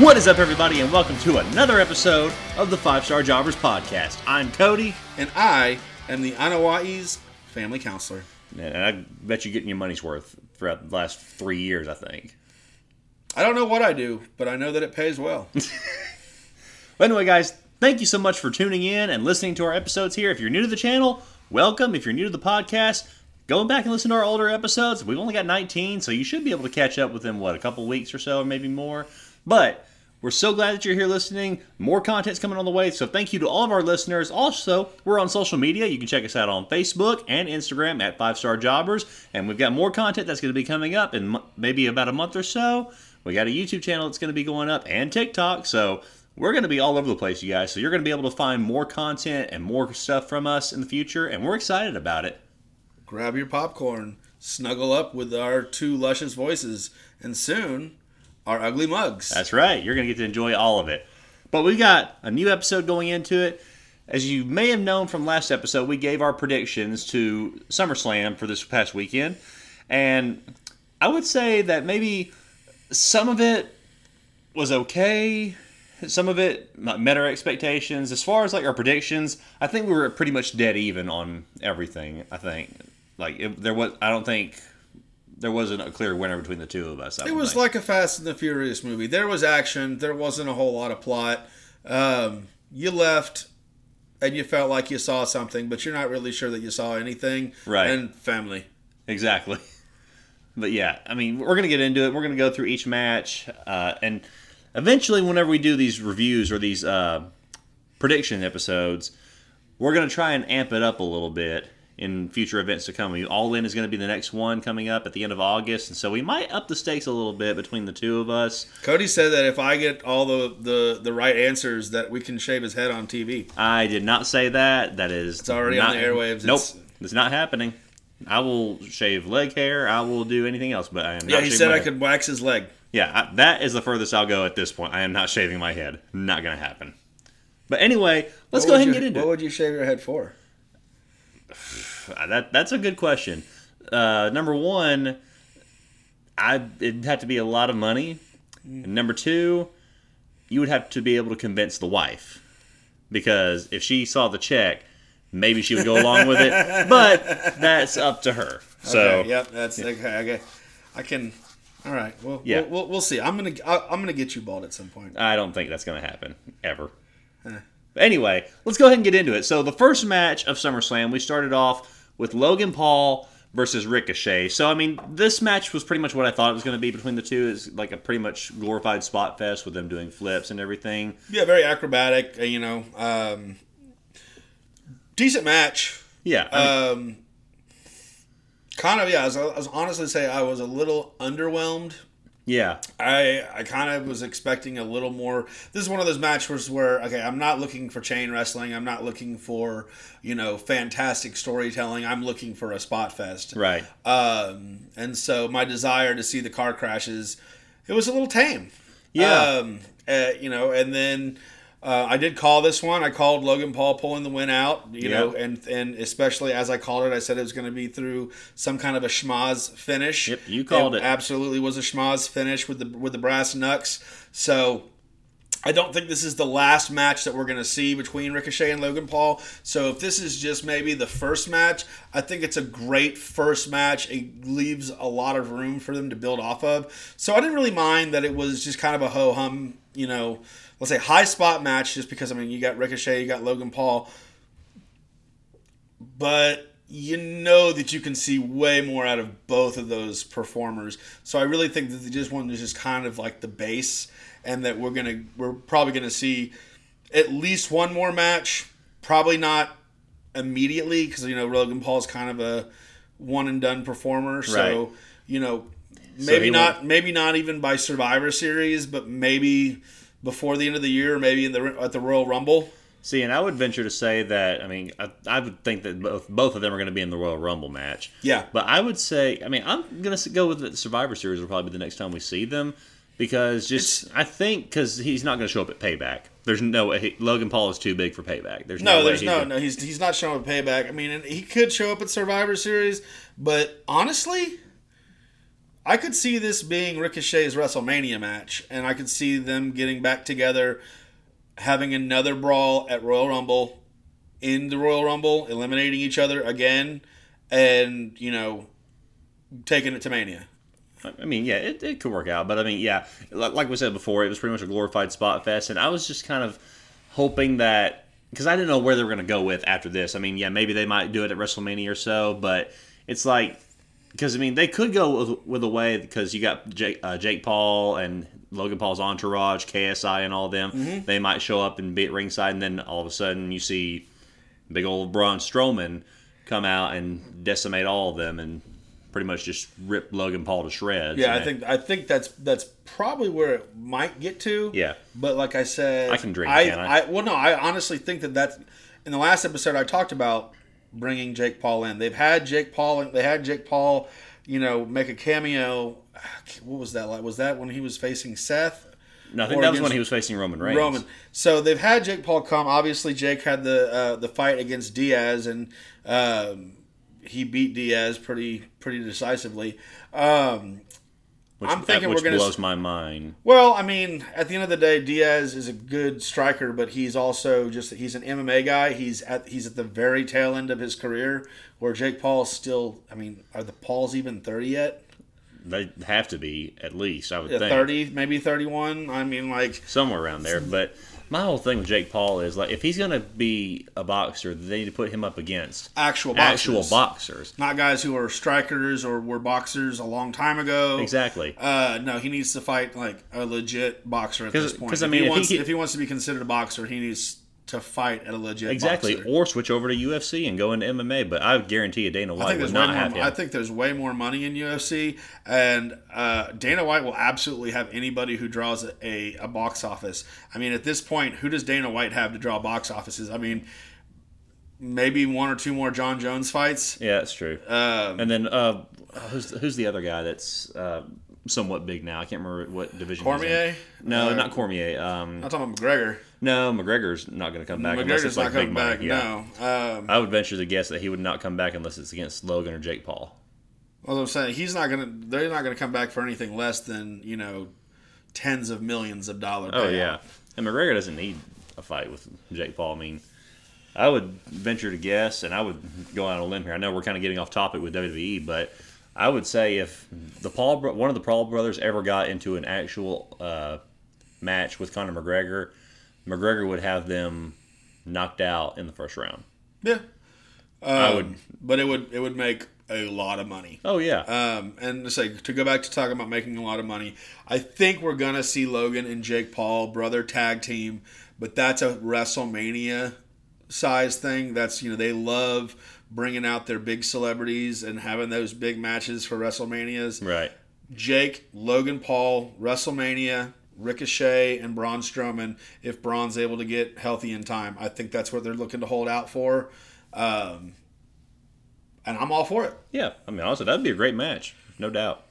What is up, everybody, and welcome to another episode of the Five Star Jobbers Podcast. I'm Cody, And I am the Anawai's family counselor. and I bet you're getting your money's worth throughout the last three years, I think. I don't know what I do, but I know that it pays well. But anyway, guys, thank you so much for tuning in and listening to our episodes here. If you're new to the channel, welcome. If you're new to the podcast, go back and listen to our older episodes. We've only got 19, so you should be able to catch up within, what, a couple weeks or so, or maybe more. But we're so glad that you're here listening. More content's coming on the way, so thank you to all of our listeners. Also, we're on social media. You can check us out on Facebook and Instagram at Five Star Jobbers, and we've got more content that's going to be coming up in maybe about a month or so. We got a YouTube channel that's going to be going up and TikTok, so we're going to be all over the place, you guys. So you're going to be able to find more content and more stuff from us in the future, and we're excited about it. Grab your popcorn, snuggle up with our two luscious voices, and soon our ugly mugs. That's right. You're going to get to enjoy all of it. But we got a new episode going into it. As you may have known from last episode, we gave our predictions to SummerSlam for this past weekend. And I would say that maybe some of it was okay. Some of it met our expectations. As far as like our predictions, I think we were pretty much dead even on everything. I think like it, there was. I don't think there wasn't a clear winner between the two of us. It was think. like a Fast and the Furious movie. There was action. There wasn't a whole lot of plot. Um, you left and you felt like you saw something, but you're not really sure that you saw anything. Right. And family. Exactly. But yeah, I mean, we're going to get into it. We're going to go through each match. Uh, and eventually, whenever we do these reviews or these uh, prediction episodes, we're going to try and amp it up a little bit in future events to come. All In is going to be the next one coming up at the end of August. And so we might up the stakes a little bit between the two of us. Cody said that if I get all the, the, the right answers, that we can shave his head on TV. I did not say that. That is. It's already on the airwaves. Nope. It's- It's not happening. I will shave leg hair. I will do anything else, but I am not. Yeah, he said I could wax his leg. Yeah, I, that is the furthest I'll go at this point. I am not shaving my head. Not going to happen. But anyway, let's What go ahead and get into What it. What would you shave your head for? That that's a good question. Uh, number one, I it'd have to be a lot of money. Mm. And number two, you would have to be able to convince the wife because if she saw the check, maybe she would go along with it. But that's up to her. So okay, yep, that's okay. okay. I can. All right. Well, Yeah. we'll, we'll, we'll see. I'm gonna I, I'm gonna get you bald at some point. I don't think that's going to happen ever. But anyway, let's go ahead and get into it. So the first match of SummerSlam, we started off with Logan Paul versus Ricochet. So I mean, this match was pretty much what I thought it was going to be between the two. Is like a pretty much glorified spot fest with them doing flips and everything. Yeah, very acrobatic. uh, You know, um, decent match. Yeah, I mean, Um, kind of. Yeah, I was, I was honestly say I was a little underwhelmed. Yeah, I I kind of was expecting a little more. This is one of those matches where okay, I'm not looking for chain wrestling. I'm not looking for you know fantastic storytelling. I'm looking for a spot fest. right. Um, and so my desire to see the car crashes, it was a little tame. Yeah. Um, uh, you know, and then uh, I did call this one. I called Logan Paul pulling the win out. You Yeah. know, and and especially as I called it, I said it was going to be through some kind of a schmozz finish. Yep, you called it. Absolutely was a schmozz finish with the with the brass knucks. So. I don't think this is the last match that we're going to see between Ricochet and Logan Paul. So if this is just maybe the first match, I think it's a great first match. It leaves a lot of room for them to build off of. So I didn't really mind that it was just kind of a ho hum, you know, let's say high spot match, just because I mean you got Ricochet, you got Logan Paul, but you know that you can see way more out of both of those performers. So I really think that they just one is just kind of like the base, and that we're gonna we're probably gonna see at least one more match. Probably not immediately because you know Logan Paul's kind of a one and done performer. So Right. you know maybe he not won't- maybe not even by Survivor Series, but maybe before the end of the year, maybe in the at the Royal Rumble. See, and I would venture to say that I mean I, I would think that both both of them are going to be in the Royal Rumble match. Yeah. But I would say, I mean, I'm going to go with the Survivor Series will probably be the next time we see them because just I think because he's not going to show up at Payback. There's no way he, Logan Paul is too big for Payback. There's no, No, there's no, gonna- no. He's he's not showing up at payback. I mean, and he could show up at Survivor Series, but honestly, I could see this being Ricochet's WrestleMania match, and I could see them getting back together, having another brawl at Royal Rumble, in the Royal Rumble, eliminating each other again, and you know, taking it to Mania. I mean, yeah, it, it could work out, but I mean, yeah, like, like we said before, it was pretty much a glorified spot fest, and I was just kind of hoping that because I didn't know where they were going to go with after this. I mean, yeah, maybe they might do it at WrestleMania or so, but it's like because I mean they could go with, with a way because you got Jake, uh, Jake Paul and Logan Paul's entourage, KSI, and all them. Mm-hmm. They might show up and be at ringside, and then all of a sudden you see big old Braun Strowman come out and decimate all of them and pretty much just rip Logan Paul to shreds. Yeah, I think I think that's that's probably where it might get to. Yeah. but like I said, I can drink, I, can't I? well, no, I honestly think that that's in the last episode I talked about bringing Jake Paul in. They've had Jake Paul. They had Jake Paul, you know, make a cameo. What was that like? Was that when he was facing Seth? No, I think that was when he was facing Roman Reigns. Roman. So they've had Jake Paul come. Obviously, Jake had the uh, the fight against Diaz, and um, he beat Diaz pretty pretty decisively. Um, which, I'm thinking which we're gonna blows my mind. well, I mean, at the end of the day, Diaz is a good striker, but he's also just he's an MMA guy. He's at he's at the very tail end of his career, where Jake Paul's still. I mean, are the Pauls even thirty yet? They have to be at least, I would Yeah, think, Thirty, maybe thirty-one. I mean, like somewhere around there. But my whole thing with Jake Paul is like, if he's gonna be a boxer, they need to put him up against actual boxers. actual boxers. not guys who are strikers or were boxers a long time ago. Exactly. Uh, no, he needs to fight like a legit boxer at this point. 'cause, I If mean, he if he wants, can- if he wants to be considered a boxer, he needs to fight at a legit Exactly, boxer. or switch over to UFC and go into MMA. But I guarantee you, Dana White would not have more. I think there's way more money in UFC, and uh, Dana White will absolutely have anybody who draws a, a, a box office. I mean, at this point, who does Dana White have to draw box offices? I mean, maybe one or two more Jon Jones fights. yeah, that's true. Um, and then uh, who's who's the other guy that's uh, somewhat big now? I can't remember what division. Cormier? No, Uh, not Cormier. Um, I'm talking about McGregor. no, McGregor's not going to come back unless McGregor's it's not like big coming back. Yeah. No. Um, I would venture to guess that he would not come back unless it's against Logan or Jake Paul. Well, I'm saying he's not gonna. They're not gonna come back for anything less than you know, tens of millions of dollars. Oh yeah, and McGregor doesn't need a fight with Jake Paul. I mean, I would venture to guess, and I would go out on a limb here. I know we're kind of getting off topic with WWE, but I would say if the Paul, one of the Paul brothers, ever got into an actual uh, match with Conor McGregor, McGregor would have them knocked out in the first round. Yeah. Um, I would- but it would it would make a lot of money. Oh yeah, Um, and to say to go back to talking about making a lot of money, I think we're gonna see Logan and Jake Paul brother tag team, but that's a WrestleMania size thing. That's you know they love bringing out their big celebrities and having those big matches for WrestleManias. right. Jake, Logan Paul, WrestleMania, Ricochet, and Braun Strowman. If Braun's able to get healthy in time, I think that's what they're looking to hold out for. Um, and I'm all for it. Yeah, I mean, honestly, that'd be a great match, no doubt.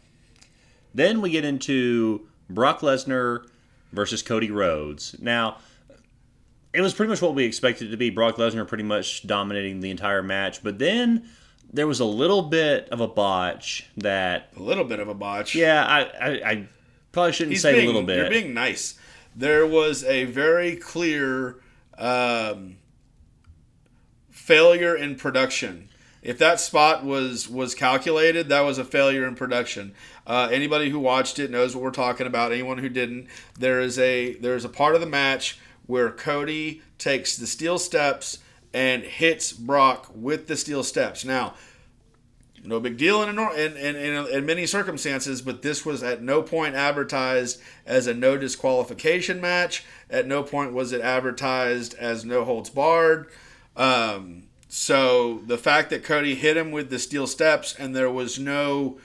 Then we get into Brock Lesnar versus Cody Rhodes. Now, it was pretty much what we expected it to be. Brock Lesnar pretty much dominating the entire match, but then there was a little bit of a botch that, A little bit of a botch. yeah, I, I, I probably shouldn't He's say being, a little bit. You're being nice. There was a very clear um, failure in production. If that spot was was calculated, that was a failure in production. Uh, anybody who watched it knows what we're talking about. Anyone who didn't, there is a there is a part of the match where Cody takes the steel steps and hits Brock with the steel steps. Now, no big deal in, a, in, in, in, in many circumstances, but this was at no point advertised as a no disqualification match. At no point was it advertised as no holds barred. Um, so the fact that Cody hit him with the steel steps and there was no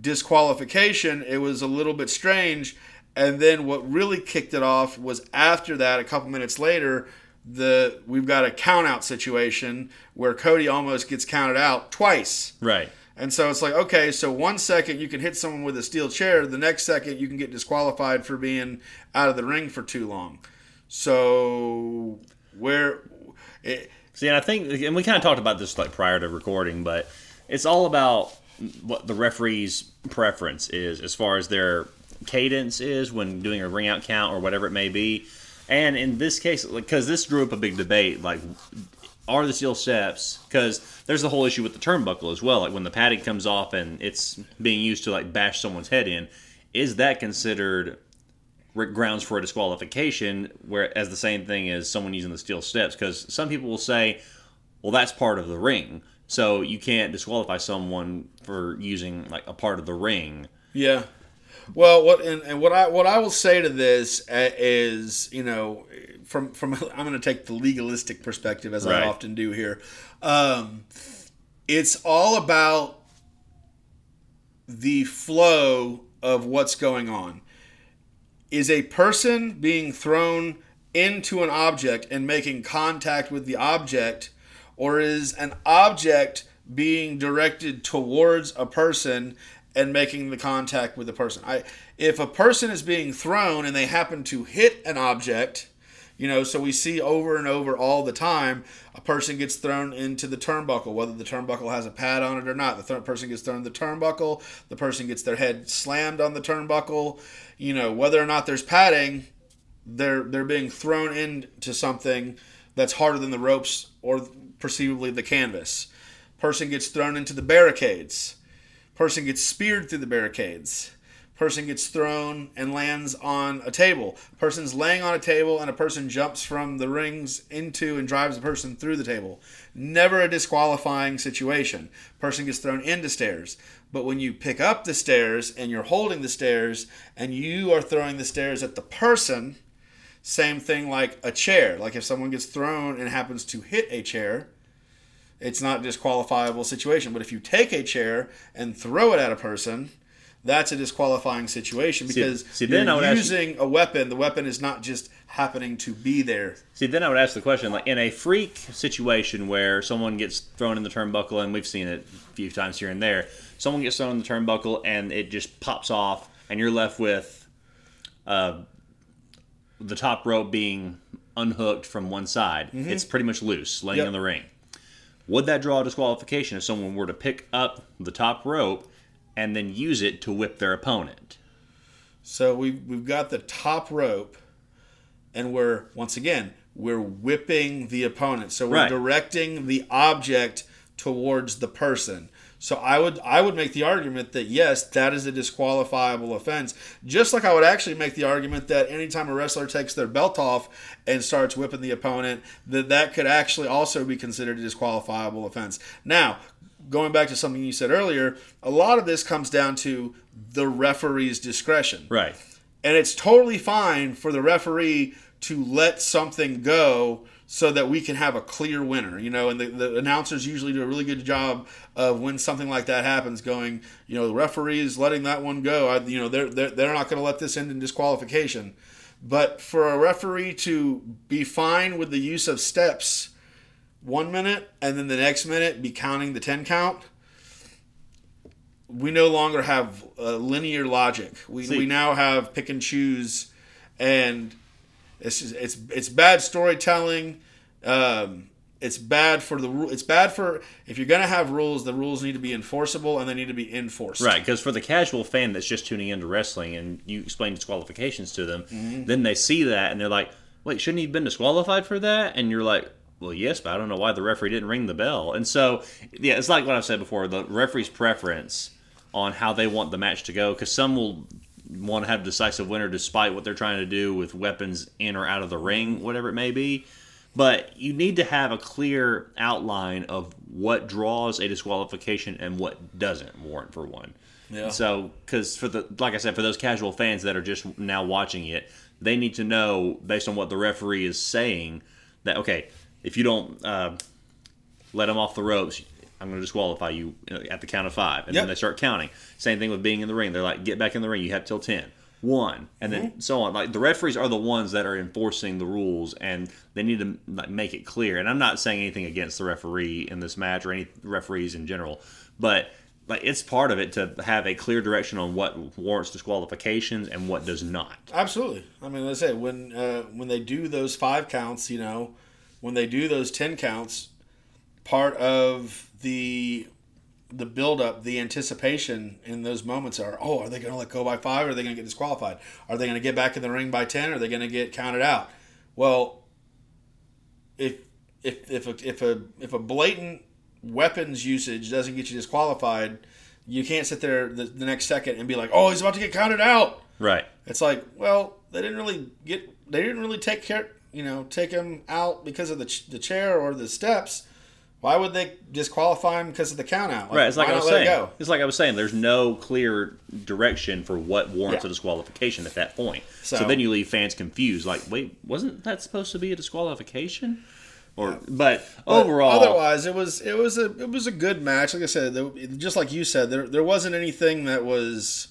disqualification, it was a little bit strange. And then what really kicked it off was after that, a couple minutes later, the we've got a count out situation where Cody almost gets counted out twice. right. And so it's like, okay, so one second you can hit someone with a steel chair, the next second you can get disqualified for being out of the ring for too long. So where it, See, and I think, and we kind of talked about this like prior to recording, but it's all about what the referee's preference is as far as their cadence is when doing a ring out count or whatever it may be. And in this case, because this drew up a big debate, like are the steel steps because there's the whole issue with the turnbuckle as well. Like when the padding comes off and it's being used to like bash someone's head in is that considered grounds for a disqualification where as the same thing as someone using the steel steps? Because some people will say well that's part of the ring. So you can't disqualify someone for using like a part of the ring. Yeah well, what and, and what I what I will say to this uh, is, you know, from from I'm going to take the legalistic perspective as right. I often do here. Um, it's all about the flow of what's going on. Is a person being thrown into an object and making contact with the object, or is an object being directed towards a person and making the contact with the person. I if a person is being thrown and they happen to hit an object, you know, so we see over and over all the time a person gets thrown into the turnbuckle, whether the turnbuckle has a pad on it or not. The th- person gets thrown in the turnbuckle, the person gets their head slammed on the turnbuckle, you know, whether or not there's padding, they're they're being thrown into something that's harder than the ropes or perceivably the canvas. Person gets thrown into the barricades Person gets speared through the barricades. Person gets thrown and lands on a table. Person's laying on a table and a person jumps from the rings into and drives the person through the table. Never a disqualifying situation. Person gets thrown into stairs. But when you pick up the stairs and you're holding the stairs and you are throwing the stairs at the person, same thing like a chair. Like if someone gets thrown and happens to hit a chair, it's not disqualifiable situation. But if you take a chair and throw it at a person, that's a disqualifying situation because see, see, you're using you, a weapon. The weapon is not just happening to be there. See, then I would ask the question: like in a freak situation where someone gets thrown in the turnbuckle, and we've seen it a few times here and there, someone gets thrown in the turnbuckle and it just pops off, and you're left with uh, the top rope being unhooked from one side. Mm-hmm. It's pretty much loose, laying yep. in the ring. Would that draw a disqualification if someone were to pick up the top rope and then use it to whip their opponent? So we've, we've got the top rope, and we're, once again, we're whipping the opponent. So we're right. directing the object towards the person. So I would I would make the argument that yes, that is a disqualifiable offense. Just like I would actually make the argument that anytime a wrestler takes their belt off and starts whipping the opponent, that that could actually also be considered a disqualifiable offense. Now, going back to something you said earlier, a lot of this comes down to the referee's discretion. Right. And it's totally fine for the referee to let something go so that we can have a clear winner, you know. And the, the announcers usually do a really good job of when something like that happens, going, you know, the referee is letting that one go. I, you know, they're they're, they're not going to let this end in disqualification. But for a referee to be fine with the use of steps one minute and then the next minute be counting the 10 count, we no longer have uh, linear logic. We, we now have pick and choose, and it's just, it's it's bad storytelling. Um, it's bad for the rule. It's bad for if you're gonna have rules. The rules need to be enforceable and they need to be enforced. Right, because for the casual fan that's just tuning into wrestling and you explain disqualifications to them, mm-hmm. then they see that and they're like, "Wait, shouldn't he have been disqualified for that?" And you're like, "Well, yes, but I don't know why the referee didn't ring the bell." And so, yeah, it's like what I've said before: the referee's preference on how they want the match to go. Because some will want to have a decisive winner despite what they're trying to do with weapons in or out of the ring, whatever it may be. But you need to have a clear outline of what draws a disqualification and what doesn't warrant for one. Yeah. So, because for the like I said, for those casual fans that are just now watching it, they need to know based on what the referee is saying that okay, if you don't uh, let them off the ropes, I'm going to disqualify you at the count of five. And yep. then they start counting. Same thing with being in the ring. They're like, get back in the ring. You have till 10. One. And then mm-hmm. so on. Like the referees are the ones that are enforcing the rules and they need to like, make it clear. And I'm not saying anything against the referee in this match or any referees in general, but like it's part of it to have a clear direction on what warrants disqualifications and what does not. Absolutely. I mean, let's say when uh, when they do those five counts, you know, when they do those ten counts, part of the the build up, the anticipation in those moments are, oh, are they going to let go by five? Or are they going to get disqualified? Are they going to get back in the ring by ten? Are they going to get counted out? Well, if if if a, if a if a blatant weapons usage doesn't get you disqualified, you can't sit there the, the next second and be like, oh, he's about to get counted out. Right. It's like, well, they didn't really get, they didn't really take care, you know, take him out because of the, ch- the chair or the steps. Why would they disqualify him because of the count out? right. It's like I was saying. It's like I was saying. There's no clear direction for what warrants Yeah. a disqualification at that point. So, So- then you leave fans confused. Like, wait, wasn't that supposed to be a disqualification? Or, but, But overall, otherwise, it was it was a it was a good match. Like I said, there, just like you said, there there wasn't anything that was.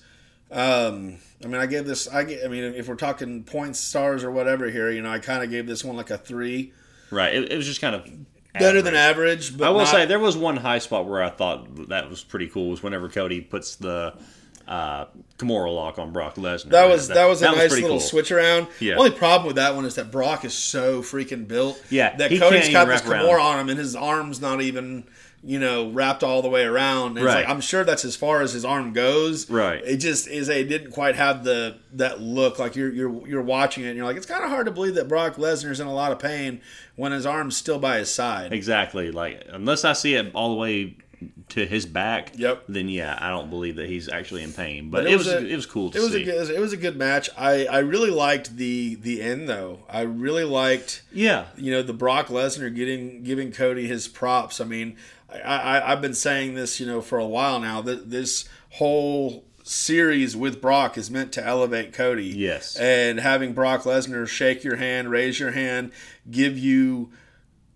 Um, I mean, I gave this. I get, I mean, if we're talking points, stars, or whatever here, you know, I kind of gave this one like a three, right? It, it was just kind of better than average. average. But I will not- say there was one high spot where I thought that was pretty cool. Was whenever Cody puts the uh, Kimura lock on Brock Lesnar. That was that was a nice pretty little cool. switch around. Yeah. Only problem with that one is that Brock is so freaking built. Yeah, that Cody's got this around. Kimura on him, and his arm's not even you know wrapped all the way around. And It's Right. like I'm sure that's as far as his arm goes. Right. It just is. It didn't quite have the that look. Like you're you're you're watching it, and you're like, it's kind of hard to believe that Brock Lesnar's in a lot of pain when his arm's still by his side. Exactly. Like unless I see it all the way to his back, Yep. then yeah, I don't believe that he's actually in pain. But, But it, was a- it was cool to It was see. a good, it was a good match. I I really liked the the end though. I really liked. yeah. you know the Brock Lesnar getting giving Cody his props. I mean, I, I I've been saying this you know for a while now that this whole series with Brock is meant to elevate Cody. Yes. and having Brock Lesnar shake your hand, raise your hand, give you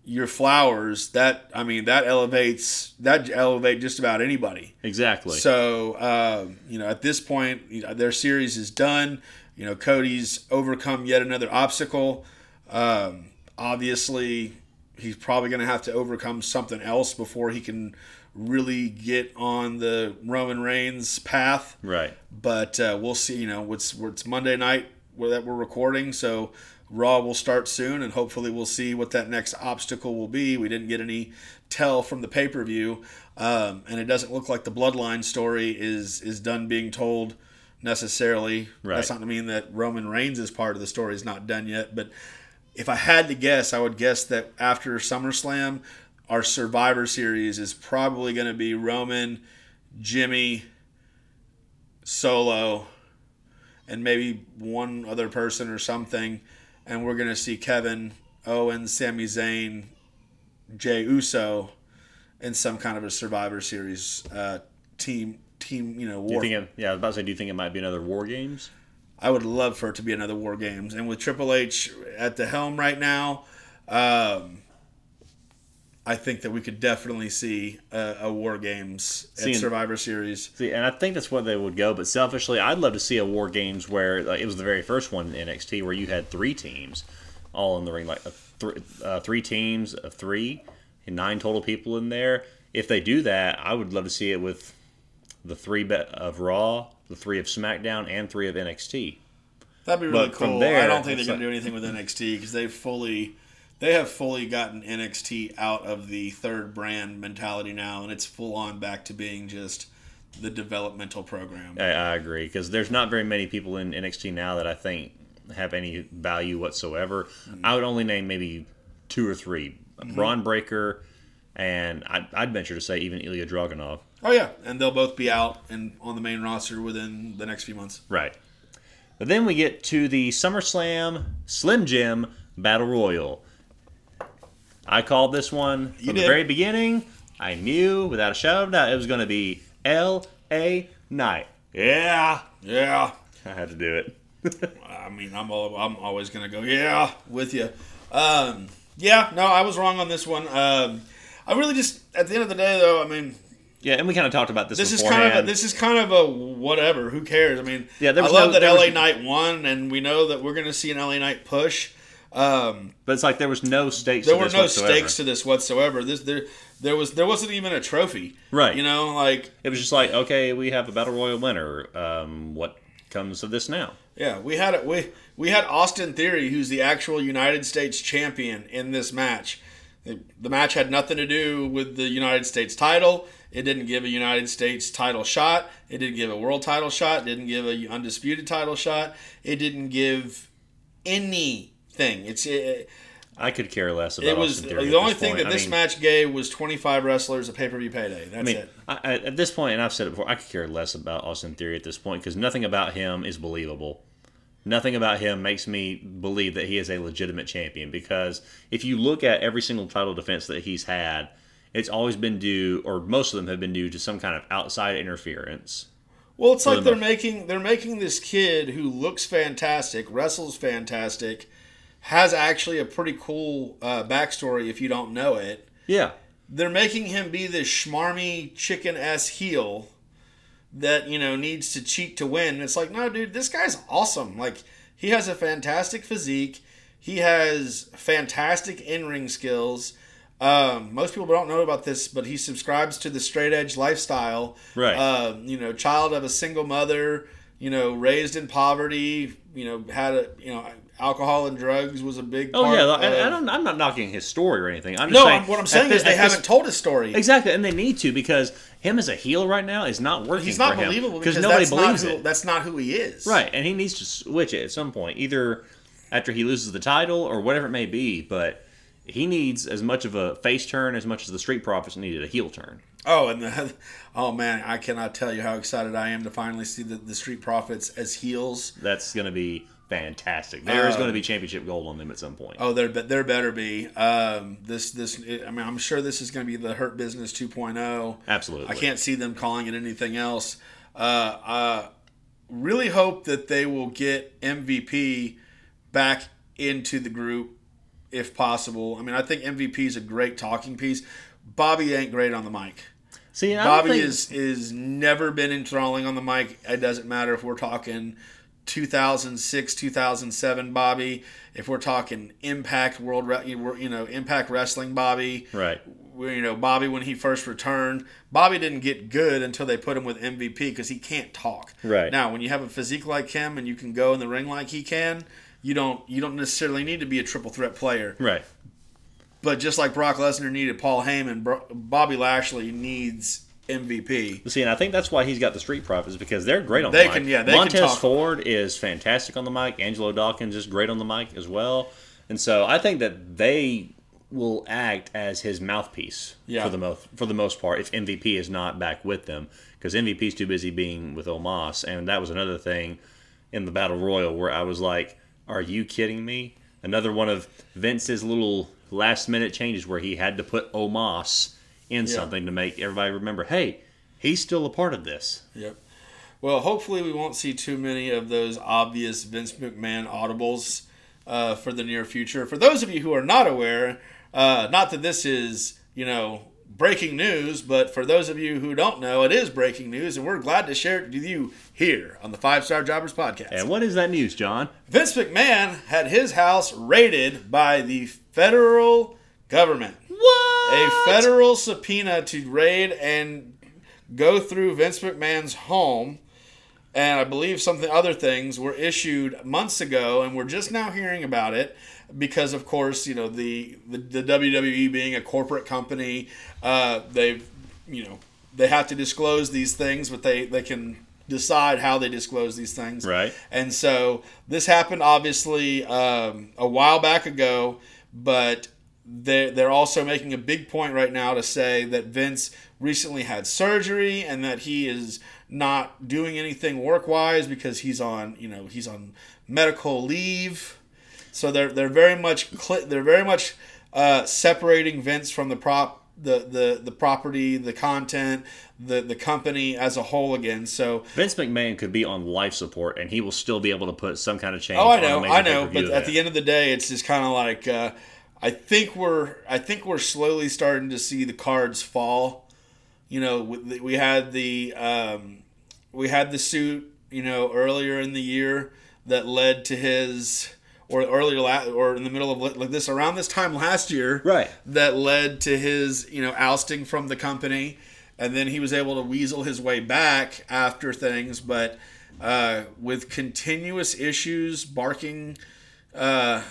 your flowers. That I mean that elevates that elevate just about anybody. Exactly. So um, you know, at this point, you know, their series is done. You know, Cody's overcome yet another obstacle. Um, obviously, he's probably going to have to overcome something else before he can really get on the Roman Reigns path. right. But uh, we'll see. You know, it's it's Monday night where that we're recording, so Raw will start soon, and hopefully we'll see what that next obstacle will be. We didn't get any tell from the pay per view, um, and it doesn't look like the Bloodline story is is done being told necessarily. Right. That's not to mean that Roman Reigns' is part of the story is not done yet, but if I had to guess, I would guess that after SummerSlam, our Survivor Series is probably going to be Roman, Jimmy, Solo, and maybe one other person or something, and we're going to see Kevin Owens, Sami Zayn, Jey Uso, in some kind of a Survivor Series uh, team. Team, you know, Do you war. think it, yeah, I was about to say, do you think it might be another War Games? I would love for it to be another War Games. And with Triple H at the helm right now, um, I think that we could definitely see a, a War Games at Seeing- Survivor Series. See, and I think that's where they would go. But selfishly, I'd love to see a War Games where like, it was the very first one in NXT where you had three teams all in the ring, like th- uh, three teams of three, and nine total people in there. If they do that, I would love to see it with the three be- of Raw, the three of SmackDown, and three of NXT. That'd be really But cool. there, I don't think they're going to do anything with NXT because they've fully, they have fully gotten NXT out of the third brand mentality now, and it's full on back to being just the developmental program. I, I agree because there's not very many people in NXT now that I think have any value whatsoever. Mm-hmm. I would only name maybe two or 3 mm-hmm. Bron Breakker, and I'd, I'd venture to say even Ilja Dragunov. Oh yeah, and they'll both be out and on the main roster within the next few months. Right. But then we get to the SummerSlam Slim Jim Battle Royal. I called this one from the very beginning. I knew without a shadow of a doubt it was going to be L.A. Knight. Yeah. Yeah, I had to do it. I mean, I'm all, I'm always gonna go yeah with you. Um, yeah, no, I was wrong on this one. Um, I really just at the end of the day though, I mean, Yeah, and we kind of talked about this. this is kind of a, this is kind of a whatever. Who cares? I mean, Yeah, there I love no- that LA was- Knight won, and we know that we're gonna see an LA Knight push. Um, but it's like there was no stakes. there to were no whatsoever. stakes to this whatsoever. This there there was there wasn't even a trophy. Right. You know, like It was just like, okay, we have a battle royal winner. Um, what comes of this now? Yeah, we had it. We we had Austin Theory, who's the actual United States champion in this match. The match had nothing to do with the United States title. It didn't give a United States title shot. It didn't give a world title shot. It didn't give a undisputed title shot. It didn't give anything. It's it, I could care less about it was Austin Theory the only thing point. that I this mean- match gave was 25 wrestlers a pay per view payday. That's I mean, it. I, I, at this point, and I've said it before, I could care less about Austin Theory at this point because nothing about him is believable. Nothing about him makes me believe that he is a legitimate champion because if you look at every single title defense that he's had, it's always been due, or most of them have been due to some kind of outside interference. Well, it's like the they're most. making they're making this kid who looks fantastic, wrestles fantastic, has actually a pretty cool uh, backstory if you don't know it. Yeah, They're making him be this schmarmy chicken ass heel that you know needs to cheat to win. And it's like, no, dude, this guy's awesome. Like he has a fantastic physique. He has fantastic in ring skills. Um, most people don't know about this, but he subscribes to the straight edge lifestyle. Right. Uh, you know, child of a single mother. You know, raised in poverty. You know, had a you know alcohol and drugs was a big. Oh part yeah, and, of- I'm, I'm not knocking his story or anything. I'm just no, saying I'm- what I'm saying is they haven't told his story. exactly, and they need to because him as a heel right now is not working. He's not believable because because nobody believes who, it. That's not who he is. Right, and he needs to switch it at some point, either after he loses the title or whatever it may be. But he needs as much of a face turn as much as the Street Profits needed a heel turn. Oh, and the, oh man, I cannot tell you how excited I am to finally see the, the Street Profits as heels. That's going to be fantastic. There is Uh, going to be championship gold on them at some point. Oh, there there better be. Um, this this I mean, I'm sure this is going to be the Hurt Business 2.0. Absolutely, I can't see them calling it anything else. Uh, uh, really hope that they will get MVP back into the group if possible. I mean, I think MVP is a great talking piece. Bobby ain't great on the mic. See, Bobby think, is is never been enthralling on the mic. It doesn't matter if we're talking 2006, 2007 Bobby, if we're talking Impact World, you know, Impact Wrestling Bobby, right. where, you know, Bobby when he first returned, Bobby didn't get good until they put him with MVP because he can't talk. Right. Now, when you have a physique like him and you can go in the ring like he can, you don't you don't necessarily need to be a triple threat player. Right. But just like Brock Lesnar needed Paul Heyman, Bro- Bobby Lashley needs MVP. See, and I think that's why he's got the Street Profits because they're great on They the mic. can- yeah, they can Montez talk. Ford is fantastic on the mic. Angelo Dawkins is great on the mic as well. And so I think that they will act as his mouthpiece Yeah. for the most for the most part if MVP is not back with them because MVP is too busy being with Omos and that was another thing in the Battle Royal where I was like, "Are you kidding me?" Another one of Vince's little last minute changes where he had to put Omos in Yeah. something to make everybody remember, "Hey, he's still a part of this." Yep. Well, hopefully we won't see too many of those obvious Vince McMahon audibles uh, for the near future. For those of you who are not aware, uh, not that this is you know breaking news, but for those of you who don't know, it is breaking news, and we're glad to share it with you here on the Five Star Jobbers podcast. And what is that news, John? Vince McMahon had his house raided by the federal government. What? a federal subpoena to raid and go through Vince McMahon's home, and I believe something other things were issued months ago, and we're just now hearing about it because, of course, you know the the, the WWE being a corporate company, uh, they've you know they have to disclose these things, but they they can decide how they disclose these things. Right. And so this happened obviously um, a while back ago, but they're, they're also making a big point right now to say that Vince recently had surgery and that he is not doing anything work wise because he's on you know he's on medical leave. So they're they're very much cl- they're very much uh, separating Vince from the prop the, the the property, the content, the the company as a whole again. So Vince McMahon could be on life support and he will still be able to put some kind of change. Oh, I know, I know, but at the end of the day, it's just kind of like uh, I think we're I think we're slowly starting to see the cards fall. You know, we we had the um, we had the suit, you know, earlier in the year that led to his or earlier la- or in the middle of like this around this time last year, Right. That led to his you know ousting from the company, and then he was able to weasel his way back after things, but uh, with continuous issues barking uh,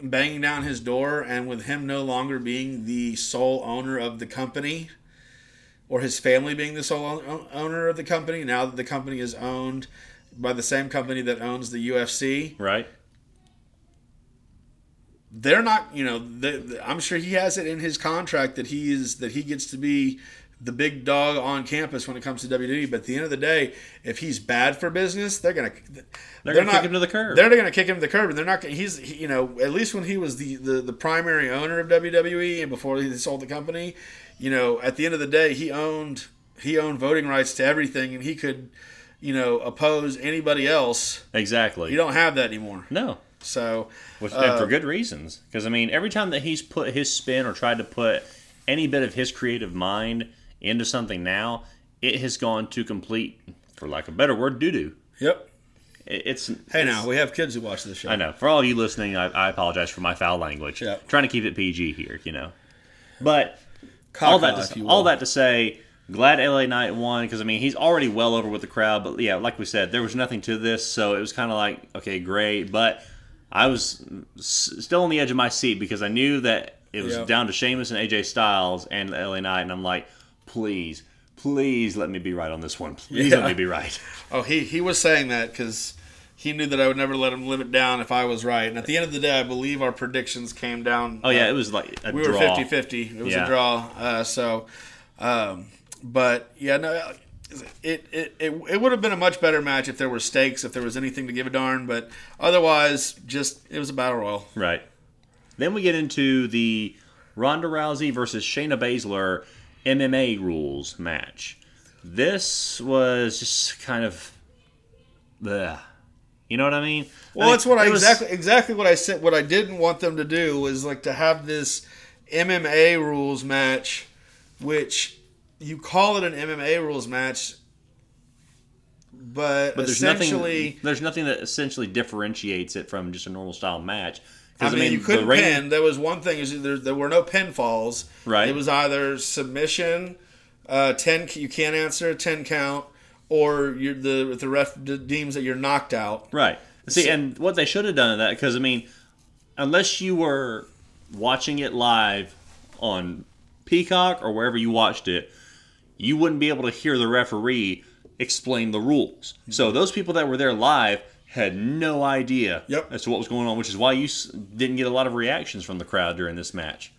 banging down his door, and with him no longer being the sole owner of the company, or his family being the sole owner of the company, now that the company is owned by the same company that owns the UFC, Right. They're not. You know, they, I'm sure he has it in his contract that he is that he gets to be the big dog on campus when it comes to WWE. But at the end of the day, if he's bad for business, they're gonna They're, gonna kick him to the curb. They're going to kick him to the curb, and they're not. gonna- He's he, you know at least when he was the, the the primary owner of WWE and before he sold the company, you know at the end of the day he owned he owned voting rights to everything, and he could you know oppose anybody else. exactly. You don't have that anymore. no. So Which, Uh, and for good reasons. Because I mean, every time that he's put his spin or tried to put any bit of his creative mind into something now, it has gone to complete, for lack of a better word, doo doo. yep. It's Hey, now we have kids who watch this show. I know. For all of you listening, I, I apologize for my foul language. Yeah. Trying to keep it PG here, you know. But all that to, all that to say, glad LA Knight won because I mean he's already well over with the crowd. But yeah, like we said, there was nothing to this, so it was kind of like okay, great. But I was s- still on the edge of my seat because I knew that it was Yeah. down to Sheamus and AJ Styles and LA Knight, and I'm like, please, please let me be right on this one. Please Yeah. let me be right. Oh, he he was saying that because he knew that I would never let him live it down if I was right. And at the end of the day, I believe our predictions came down. Oh yeah, uh, it was like a we draw. were 50-50. It was Yeah. a draw. Uh, so, um, but yeah, no, it, it, it, it would have been a much better match if there were stakes, if there was anything to give a darn. But otherwise, just it was a battle royal. Right. Then we get into the Ronda Rousey versus Shayna Baszler MMA rules match. This was just kind of the you know what I mean? Well, mean, that's what I was- exactly exactly what I said. What I didn't want them to do was like to have this MMA rules match, which you call it an MMA rules match, but, But there's essentially, nothing. There's nothing that essentially differentiates it from just a normal style match. I mean, you couldn't the pin. There was one thing is there, there were no pinfalls. Right. It was either submission, uh, ten you can't answer a ten count, or you're the the ref deems that you're knocked out. Right. See, So- and what they should have done in that, because I mean, unless you were watching it live on Peacock or wherever you watched it, you wouldn't be able to hear the referee explain the rules. So mm-hmm. those people that were there live had no idea Yep. as to what was going on, which is why you didn't get a lot of reactions from the crowd during this match.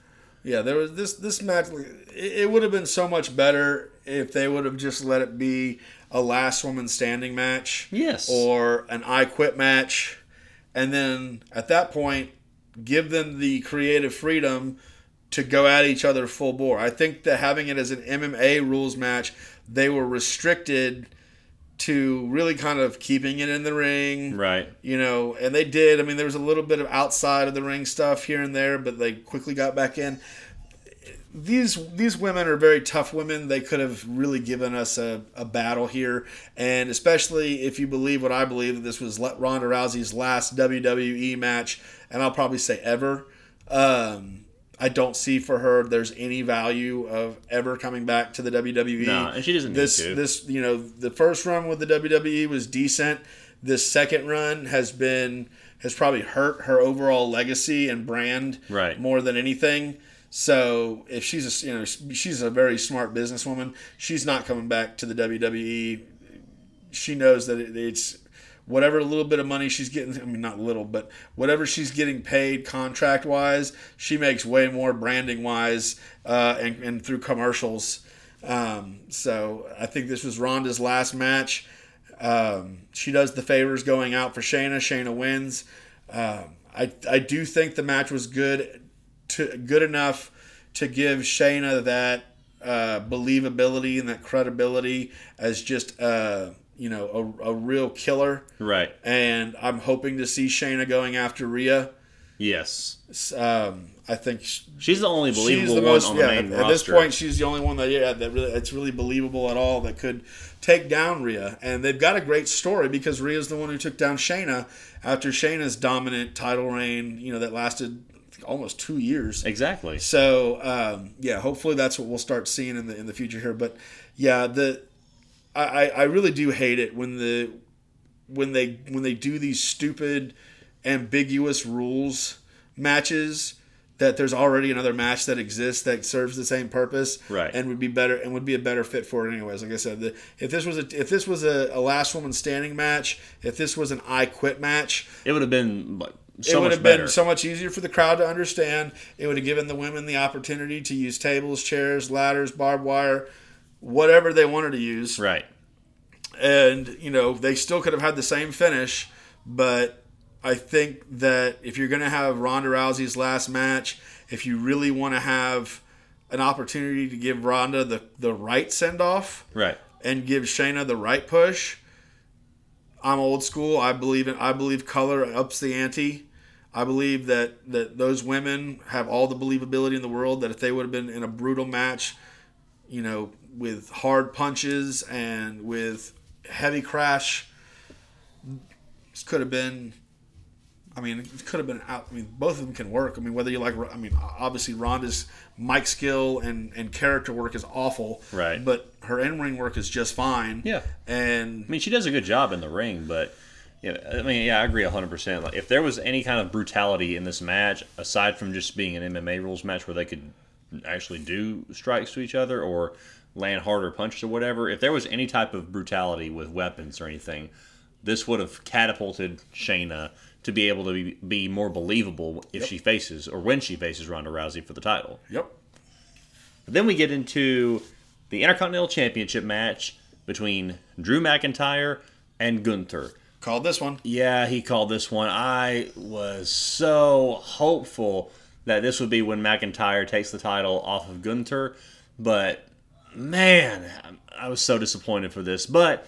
Yeah, there was this this match. It, it would have been so much better if they would have just let it be a last woman standing match. Yes. Or an I quit match, and then at that point, give them the creative freedom to go at each other full bore. I think that having it as an MMA rules match, they were restricted to really kind of keeping it in the ring Right. you know, and they did. I mean, there was a little bit of outside of the ring stuff here and there, but they quickly got back in. These these women are very tough women. They could have really given us a, a battle here, and especially if you believe what I believe that this was Ronda Rousey's last WWE match, and I'll probably say ever. Um, I don't see for her there's any value of ever coming back to the WWE. No, and she doesn't need this to. this you know the first run with the WWE was decent. This second run has been has probably hurt her overall legacy and brand Right. more than anything. So if she's a you know she's a very smart businesswoman, she's not coming back to the WWE. She knows that it, it's whatever little bit of money she's getting. I mean, not little, but whatever she's getting paid contract wise, she makes way more branding wise uh, and, and through commercials. Um, so I think this was Ronda's last match. Um, she does the favors going out for Shayna. Shayna wins. Um, I I do think the match was good, to good enough to give Shayna that uh, believability and that credibility as just uh, you know a, a real killer. Right. And I'm hoping to see Shayna going after Rhea. Yes. Um, I think sh- She's the only believable the one most. on the Yeah, main at roster. this point, she's the only one that yeah that really it's really believable at all that could take down Rhea. And they've got a great story because Rhea's the one who took down Shayna after Shayna's dominant title reign. You know that lasted almost two years. exactly. So um, yeah, hopefully that's what we'll start seeing in the in the future here. But yeah, the I, I really do hate it when the when they when they do these stupid ambiguous rules matches that there's already another match that exists that serves the same purpose Right. and would be better and would be a better fit for it anyways like i said the, if this was a if this was a, a last woman standing match if this was an i quit match It would have been like, it would have better. been so much easier for the crowd to understand. It would have given the women the opportunity to use tables, chairs, ladders, barbed wire, whatever they wanted to use. right. And, you know, they still could have had the same finish, but I think that if you're going to have Ronda Rousey's last match, if you really want to have an opportunity to give Ronda the, the right send off, Right. and give Shayna the right push. I'm old school. I believe in I believe color ups the ante. I believe that that those women have all the believability in the world that if they would have been in a brutal match, you know, with hard punches and with heavy crash, this could have been I mean, it could have been out. I mean, both of them can work. I mean, whether you like, I mean, obviously Ronda's mic skill and, and character work is awful, Right. But her in ring work is just fine. Yeah. And I mean, she does a good job in the ring, but you know, I mean, yeah, I agree 100%. Like, if there was any kind of brutality in this match, aside from just being an MMA rules match where they could actually do strikes to each other or land harder punches or whatever, if there was any type of brutality with weapons or anything, this would have catapulted Shayna to be able to be, be more believable if she faces or when she faces Ronda Rousey for the title. yep, But then we get into the Intercontinental Championship match between Drew McIntyre and Gunther. called this one. Yeah, he called this one. I was so hopeful that this would be when McIntyre takes the title off of Gunther, but man, I was so disappointed for this. But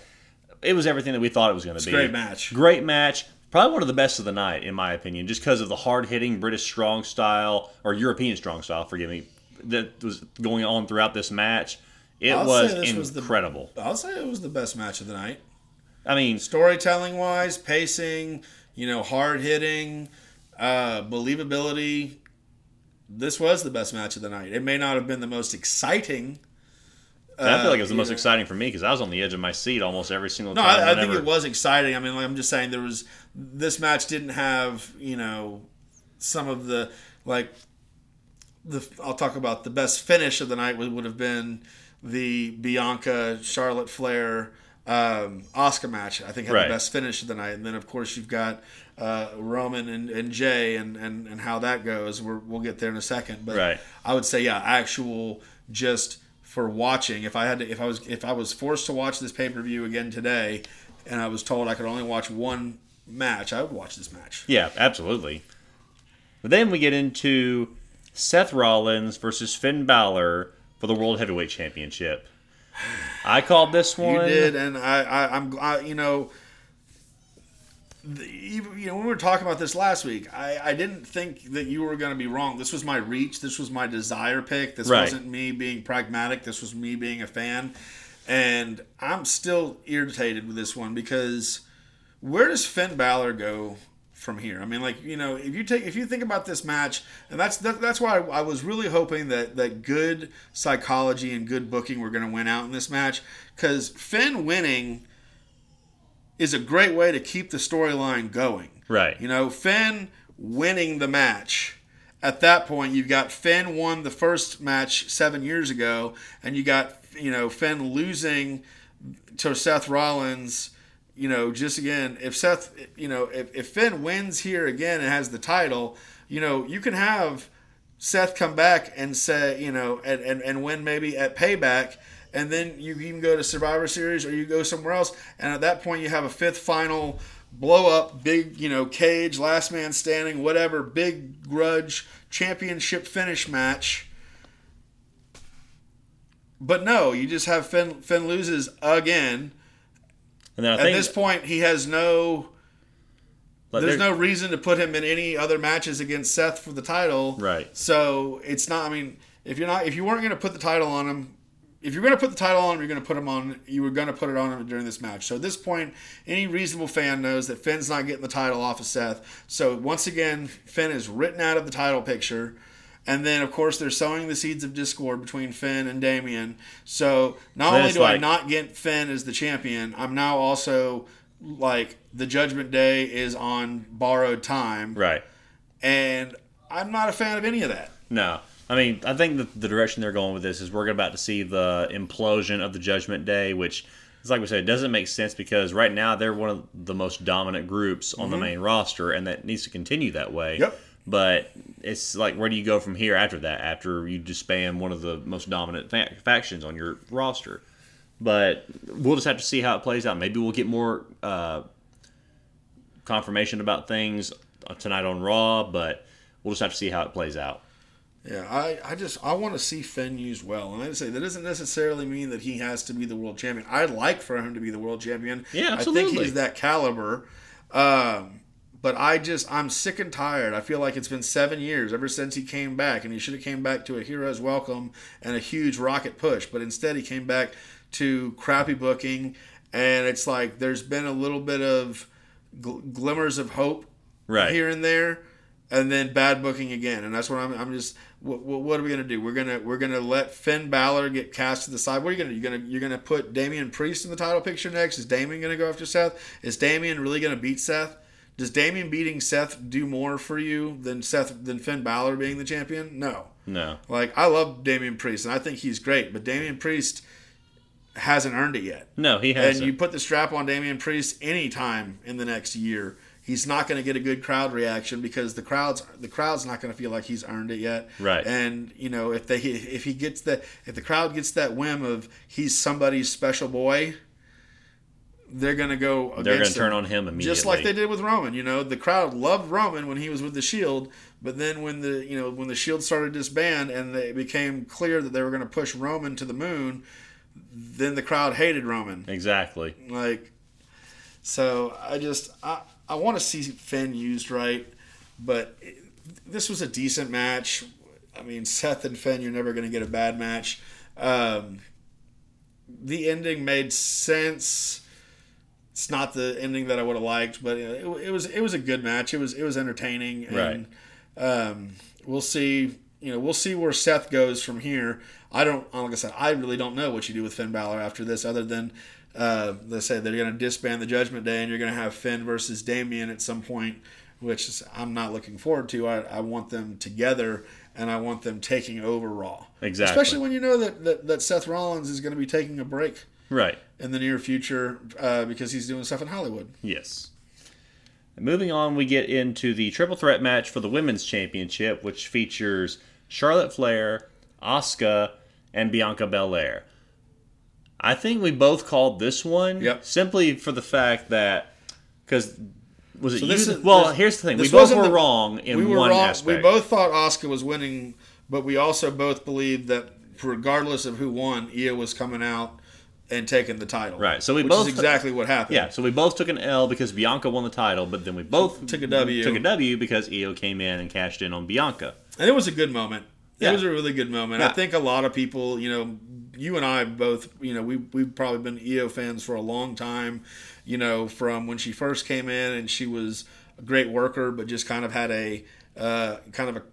it was everything that we thought it was going to be. great match. Great match. Probably one of the best of the night, in my opinion, just because of the hard hitting British strong style, or European strong style, forgive me, that was going on throughout this match. It I'll was this was the- incredible. I'll say it was the best match of the night. I mean, Storytelling wise, pacing, you know, hard hitting, uh, believability. This was the best match of the night. It may not have been the most exciting. And I feel like it was the uh, most know. exciting for me because I was on the edge of my seat almost every single No, time. I, I think it was exciting. I mean, like, I'm just saying there was this match didn't have you know some of the like the I'll talk about the best finish of the night would, would have been the Bianca Charlotte Flair um, Asuka match. I think had Right. the best finish of the night, and then of course you've got uh, Roman and, and Jey and, and, and how that goes. We're, we'll get there in a second, but Right. I would say yeah, actual just for watching. If I had to, if I was if I was forced to watch this pay per view again today, and I was told I could only watch one match, I would watch this match. Yeah, absolutely. But then we get into Seth Rollins versus Finn Balor for the World Heavyweight Championship. I called this one. You did, and I, I I'm I, you know. The, you know, when we were talking about this last week, I, I didn't think that you were going to be wrong. This was my reach. This was my desire pick. This Right. wasn't me being pragmatic. This was me being a fan. And I'm still irritated with this one because where does Finn Balor go from here? I mean, like you know, if you take if you think about this match, and that's that, that's why I, I was really hoping that that good psychology and good booking were going to win out in this match because Finn winning is a great way to keep the storyline going. Right. You know, Finn winning the match. At that point, you've got Finn won the first match seven years ago, and you got you know Finn losing to Seth Rollins. You know, just again, if Seth, you know, if, if Finn wins here again and has the title, you know, you can have Seth come back and say, you know, and, and, and win maybe at payback, and then you even go to Survivor Series or you go somewhere else, and at that point you have a fifth final blow up, big, you know, cage, last man standing, whatever, big grudge championship finish match. But no, you just have Finn Finn loses again. And then I At think this point, he has no. but There's no reason to put him in any other matches against Seth for the title. Right. So it's not. I mean, if you're not, if you weren't going to put the title on him, if you're going to put the title on him, you're going to put him on. You were going to put it on him during this match. So at this point, any reasonable fan knows that Finn's not getting the title off of Seth. So once again, Finn is written out of the title picture. And then, of course, they're sowing the seeds of discord between Finn and Damian. So not only do I not get Finn as the champion, I'm now also like the Judgment Day is on borrowed time right. and I'm not a fan of any of that. No. I mean, I think that the direction they're going with this is we're about to see the implosion of the Judgment Day, which is like we said, it doesn't make sense because right now they're one of the most dominant groups on the main roster, and that needs to continue that way. Mm-hmm. Yep. But it's like, where do you go from here after that? After you disband one of the most dominant fa- factions on your roster, but we'll just have to see how it plays out. Maybe we'll get more uh, confirmation about things tonight on Raw, but we'll just have to see how it plays out. Yeah, I, I just I want to see Finn used well, and I say that doesn't necessarily mean that he has to be the world champion. I'd like for him to be the world champion. Yeah, absolutely. I think he's that caliber. Um, but I just I'm sick and tired. I feel like it's been seven years ever since he came back, and he should have came back to a hero's welcome and a huge rocket push. But instead, he came back to crappy booking, and it's like there's been a little bit of gl- glimmers of hope Right. here and there, and then bad booking again. And that's what I'm. I'm just. What, what, what are we gonna do? We're gonna we're gonna let Finn Balor get cast to the side. What are you gonna do? You're gonna you're gonna put Damian Priest in the title picture next? Is Damian gonna go after Seth? Is Damian really gonna beat Seth? Does Damian beating Seth do more for you than Seth than Finn Balor being the champion? No. No. Like I love Damian Priest and I think he's great, but Damian Priest hasn't earned it yet. No, he hasn't. And you put the strap on Damian Priest anytime in the next year, he's not going to get a good crowd reaction because the crowd's the crowd's not going to feel like he's earned it yet. Right. And you know if they if he gets the if the crowd gets that whim of he's somebody's special boy, they're going to go. They're going to turn on him immediately. Just like they did with Roman, you know, the crowd loved Roman when he was with the Shield, but then when the you know when the Shield started to disband and it became clear that they were going to push Roman to the moon, then the crowd hated Roman. Exactly. Like, so I just I I want to see Finn used right, but it, this was a decent match. I mean, Seth and Finn, you're never going to get a bad match. Um, the ending made sense. It's not the ending that I would have liked, but it, it was it was a good match. It was it was entertaining, and um, we'll see. You know, we'll see where Seth goes from here. I don't, like I said, I really don't know what you do with Finn Balor after this, other than uh, they say they're going to disband the Judgment Day, and you're going to have Finn versus Damian at some point, which is, I'm not looking forward to. I, I want them together, and I want them taking over Raw. Exactly. Especially when you know that, that, that Seth Rollins is going to be taking a break Right. In the near future uh, because he's doing stuff in Hollywood. Yes. Moving on, we get into the triple threat match for the women's championship, which features Charlotte Flair, Asuka, and Bianca Belair. I think we both called this one Yep. simply for the fact that because was it So you? this that- is- well, this- here's the thing: we both were the- wrong in we were one wrong. aspect. We both thought Asuka was winning, but we also both believed that regardless of who won, Io was coming out and taking the title. Right, so we which both- is exactly what happened. Yeah, so we both took an L because Bianca won the title, but then we both Took a W. Took a W because Io came in and cashed in on Bianca. and it was a good moment. Yeah. It was a really good moment. Yeah. I think a lot of people, you know, you and I both, you know, we we've probably been Io fans for a long time. You know, from when she first came in and she was a great worker, but just kind of had a uh, kind of a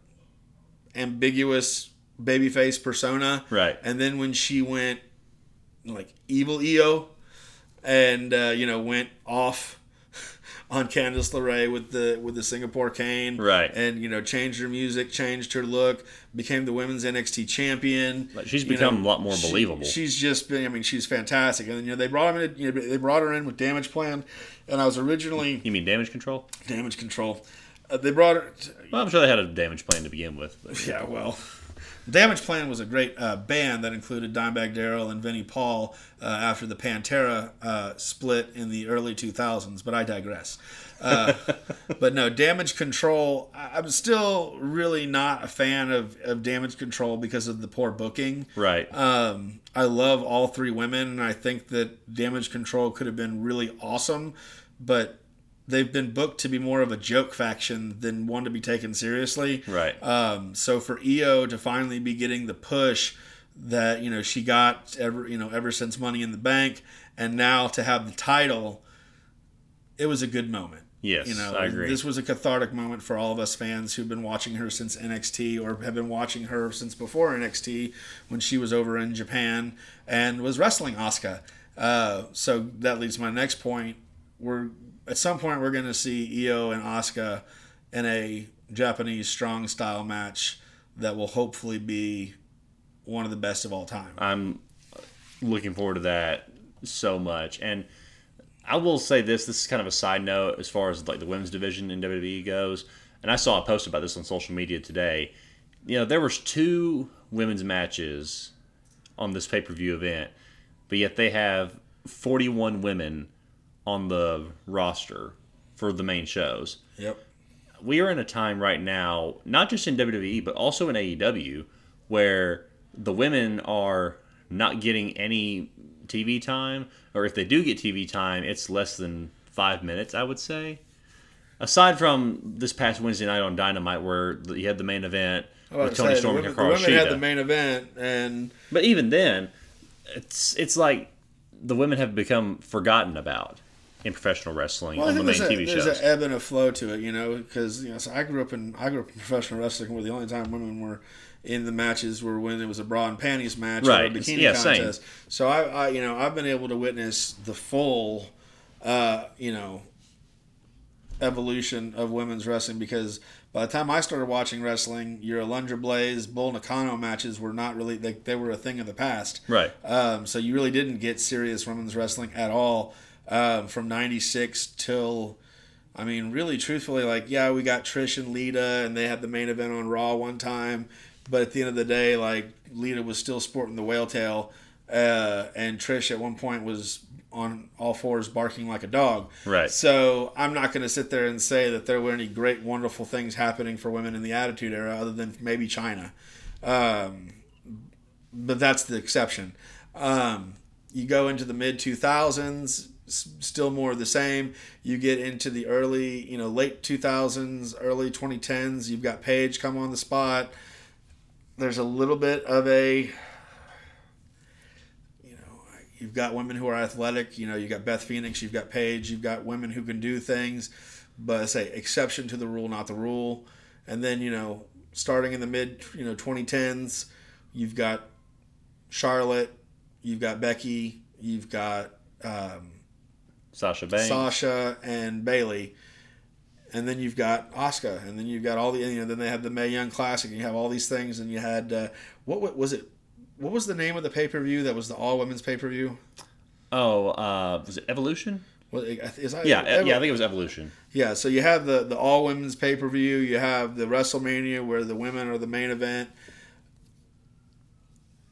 ambiguous babyface persona. Right. And then when she went like evil Io, and uh, you know went off on Candice LeRae with the with the Singapore cane, Right. And you know changed her music, changed her look, became the women's NXT champion. Like, she's You become a lot more she- believable. she's just been, I mean, she's fantastic. And then you know they brought him in, you know, they brought her in with Damage Plan, and I was originally You mean damage control? Damage Control. Uh, they brought her. Well, I'm sure they had a damage plan to begin with. But Yeah, well, Damage Plan was a great uh, band that included Dimebag Darrell and Vinnie Paul uh, after the Pantera uh, split in the early 2000s, but I digress. Uh, but no, Damage Control, I'm still really not a fan of, of Damage Control because of the poor booking. Right. Um, I love all three women, and I think that Damage Control could have been really awesome, but they've been booked to be more of a joke faction than one to be taken seriously. Right. Um, so for Io to finally be getting the push that you know she got ever you know ever since Money in the Bank, and now to have the title, it was a good moment. Yes, you know, I agree. This was a cathartic moment for all of us fans who've been watching her since NXT or have been watching her since before NXT when she was over in Japan and was wrestling Asuka. Uh, so that leads to my next point. We're at some point we're going to see Io and Asuka in a Japanese strong style match that will hopefully be one of the best of all time. I'm looking forward to that so much. And I will say this: this is kind of a side note as far as like the women's division in WWE goes. And I saw a post about this on social media today. You know, there was two women's matches on this pay per view event, but yet they have 41 women on the roster for the main shows. Yep. We are in a time right now, not just in WWE, but also in AEW, where the women are not getting any TV time, or if they do get TV time, it's less than five minutes, I would say. Aside from this past Wednesday night on Dynamite, where you had the main event with Toni Say, Storm and Hikaru the had the main event, and But even then, it's it's like the women have become forgotten about in professional wrestling well, on the main there's, TV a, there's shows. an ebb and a flow to it, you know, because you know, so I grew up in I grew up in professional wrestling, where the only time women were in the matches were when it was a bra and panties match or Right. a bikini Yeah, same. contest. So I, I, you know, I've been able to witness the full, uh, you know, evolution of women's wrestling because by the time I started watching wrestling, your Alundra Blaze, Bull Nakano matches were not really they, they were a thing of the past. Right. Um, so you really didn't get serious women's wrestling at all um, from '96 till, I mean, really, truthfully, like yeah, we got Trish and Lita, and they had the main event on Raw one time, but at the end of the day, like Lita was still sporting the whale tail, uh, and Trish at one point was on all fours barking like a dog. Right. So I'm not going to sit there and say that there were any great, wonderful things happening for women in the Attitude Era, other than maybe Chyna. Um, but that's the exception. Um, you go into the mid 2000s, still more of the same. You get into the early, you know, late 2000s, early 2010s. You've got Paige come on the spot. There's a little bit of a, you know, you've got women who are athletic. You know, you've got Beth Phoenix, you've got Paige, you've got women who can do things, but I say exception to the rule, not the rule. And then you know, starting in the mid, you know, 2010s, you've got Charlotte, you've got Becky, you've got um, Sasha Banks. Sasha and Bayley, and then you've got Asuka, and then you've got all the you know. Then they have the Mae Young Classic, and you have all these things, and you had uh, what, what was it? What was the name of the pay per view that was the all women's pay per view? Oh, uh, was it Evolution? Well, is that, Yeah, e- Ever- yeah, I think it was Evolution. Yeah, so you have the the all women's pay per view. You have the WrestleMania where the women are the main event.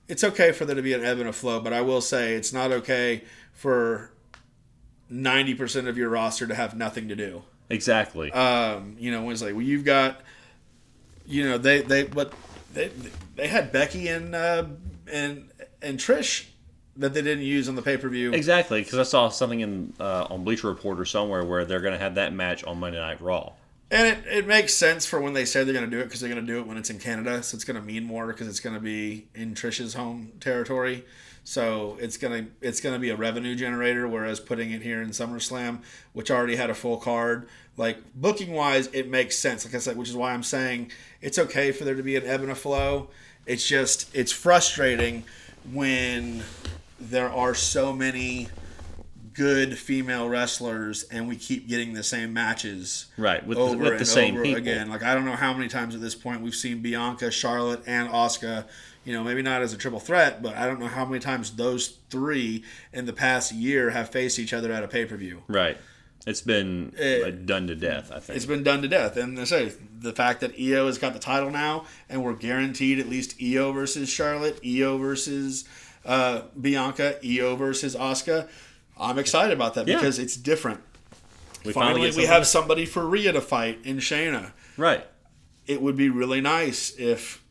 It's okay for there to be an ebb and a flow, but I will say it's not okay for ninety percent of your roster to have nothing to do. Exactly. Um, you know, when it's like, well, you've got, you know, they they but they they had Becky and uh, and and Trish that they didn't use on the pay per view. exactly, because I saw something in uh, on Bleacher Report or somewhere where they're going to have that match on Monday Night Raw. And it, it makes sense for when they say they're going to do it because they're going to do it when it's in Canada. So it's going to mean more because it's going to be in Trish's home territory. So it's going to it's to be a revenue generator. Whereas putting it here in SummerSlam, which already had a full card, like booking wise, it makes sense. Like I said, which is why I'm saying it's okay for there to be an ebb and a flow. It's just it's frustrating when there are so many good female wrestlers and we keep getting the same matches Right, with the- over with the and same over people. again. Like I don't know how many times at this point we've seen Bianca, Charlotte, and Asuka. You know, maybe not as a triple threat, but I don't know how many times those three in the past year have faced each other at a pay per view. Right. It's been uh, done to death, I think. It's been done to death. And I say the fact that Io has got the title now, and we're guaranteed at least Io versus Charlotte, Io versus uh, Bianca, Io versus Asuka. I'm excited about that Yeah. because it's different. we Finally, get we have somebody for Rhea to fight in Shayna. right. it would be really nice if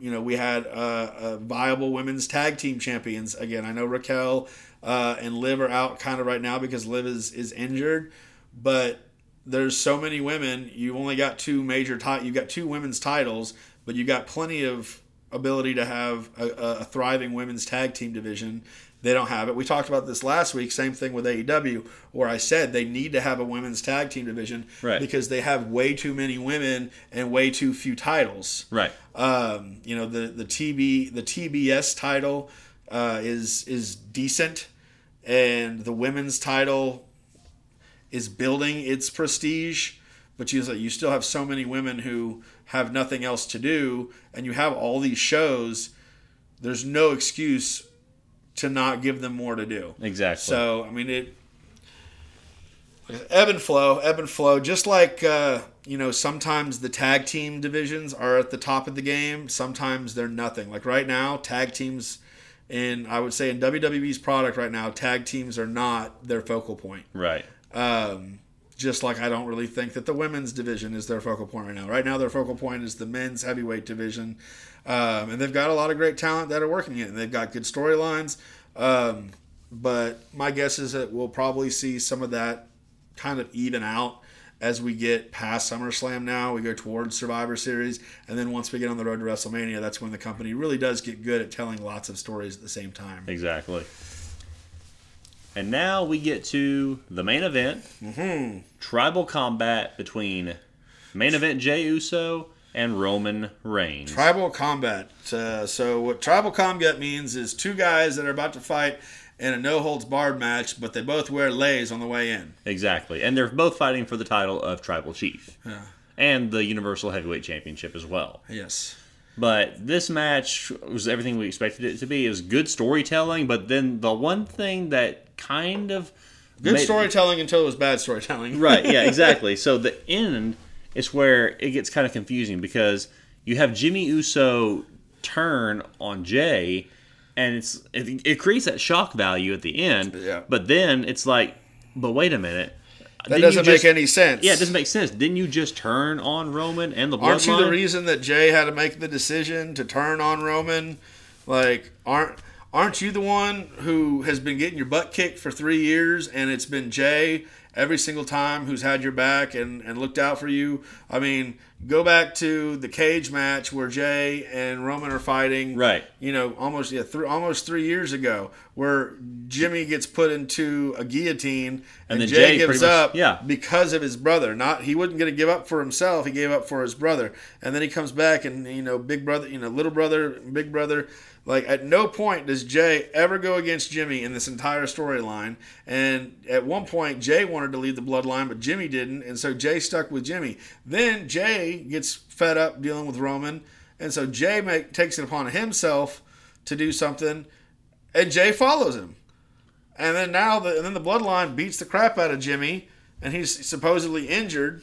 you know we had uh, uh, viable women's tag team champions again. I know Raquel uh, and Liv are out kind of right now because Liv is is injured, but there's so many women. You've only got two major ti- You've got two women's titles, but you've got plenty of ability to have a, a thriving women's tag team division. They don't have it. We talked about this last week. Same thing with AEW, where I said they need to have a women's tag team division Right. because they have way too many women and way too few titles. Right. Um, you know the the TB the TBS title uh, is is decent, and the women's title is building its prestige, but you you still have so many women who have nothing else to do, and you have all these shows. There's no excuse to not give them more to do. Exactly. So I mean it. Ebb and flow, ebb and flow. Just like uh, you know, sometimes the tag team divisions are at the top of the game. Sometimes they're nothing. Like right now, tag teams in I would say in WWE's product right now, tag teams are not their focal point. right. Um, just like I don't really think that the women's division is their focal point right now. Right now, their focal point is the men's heavyweight division, um, and they've got a lot of great talent that are working it, and they've got good storylines. Um, but my guess is that we'll probably see some of that kind of even out as we get past SummerSlam. Now we go towards Survivor Series, and then once we get on the road to WrestleMania, that's when the company really does get good at telling lots of stories at the same time. Exactly. And now we get to the main event hmm tribal combat between main event Jey Uso and Roman Reigns. Tribal combat. Uh, so what tribal combat means is two guys that are about to fight in a no holds barred match, but they both wear leis on the way in. exactly. And they're both fighting for the title of Tribal Chief Yeah. and the Universal Heavyweight Championship as well. Yes. But this match was everything we expected it to be. It was good storytelling, but then the one thing that kind of Good storytelling until it was bad storytelling. Right, yeah, exactly. so the end is where it gets kind of confusing because you have Jimmy Uso turn on Jey, and it's it, it creates that shock value at the end. Yeah. But then it's like, but wait a minute. that Didn't doesn't you make any sense. Yeah, it doesn't make sense. Didn't you just turn on Roman and the bloodline? Aren't you the reason that Jey had to make the decision to turn on Roman? Like, aren't aren't you the one who has been getting your butt kicked for three years, and it's been Jey every single time who's had your back and, and looked out for you? I mean, go back to the cage match where Jey and Roman are fighting. Right. You know, almost yeah, th- almost three years ago, where Jimmy gets put into a guillotine and, And then Jey, Jey gives much- up yeah. because of his brother. Not he wasn't going to give up for himself. He gave up for his brother, and then he comes back and you know, big brother, you know, little brother, big brother. Like at no point does Jey ever go against Jimmy in this entire storyline. And at one point, Jey wanted to leave the bloodline, but Jimmy didn't, and so Jey stuck with Jimmy. Then Jey gets fed up dealing with Roman, and so Jey make, takes it upon himself to do something, and Jey follows him. And then now, the, and then the bloodline beats the crap out of Jimmy, and he's supposedly injured.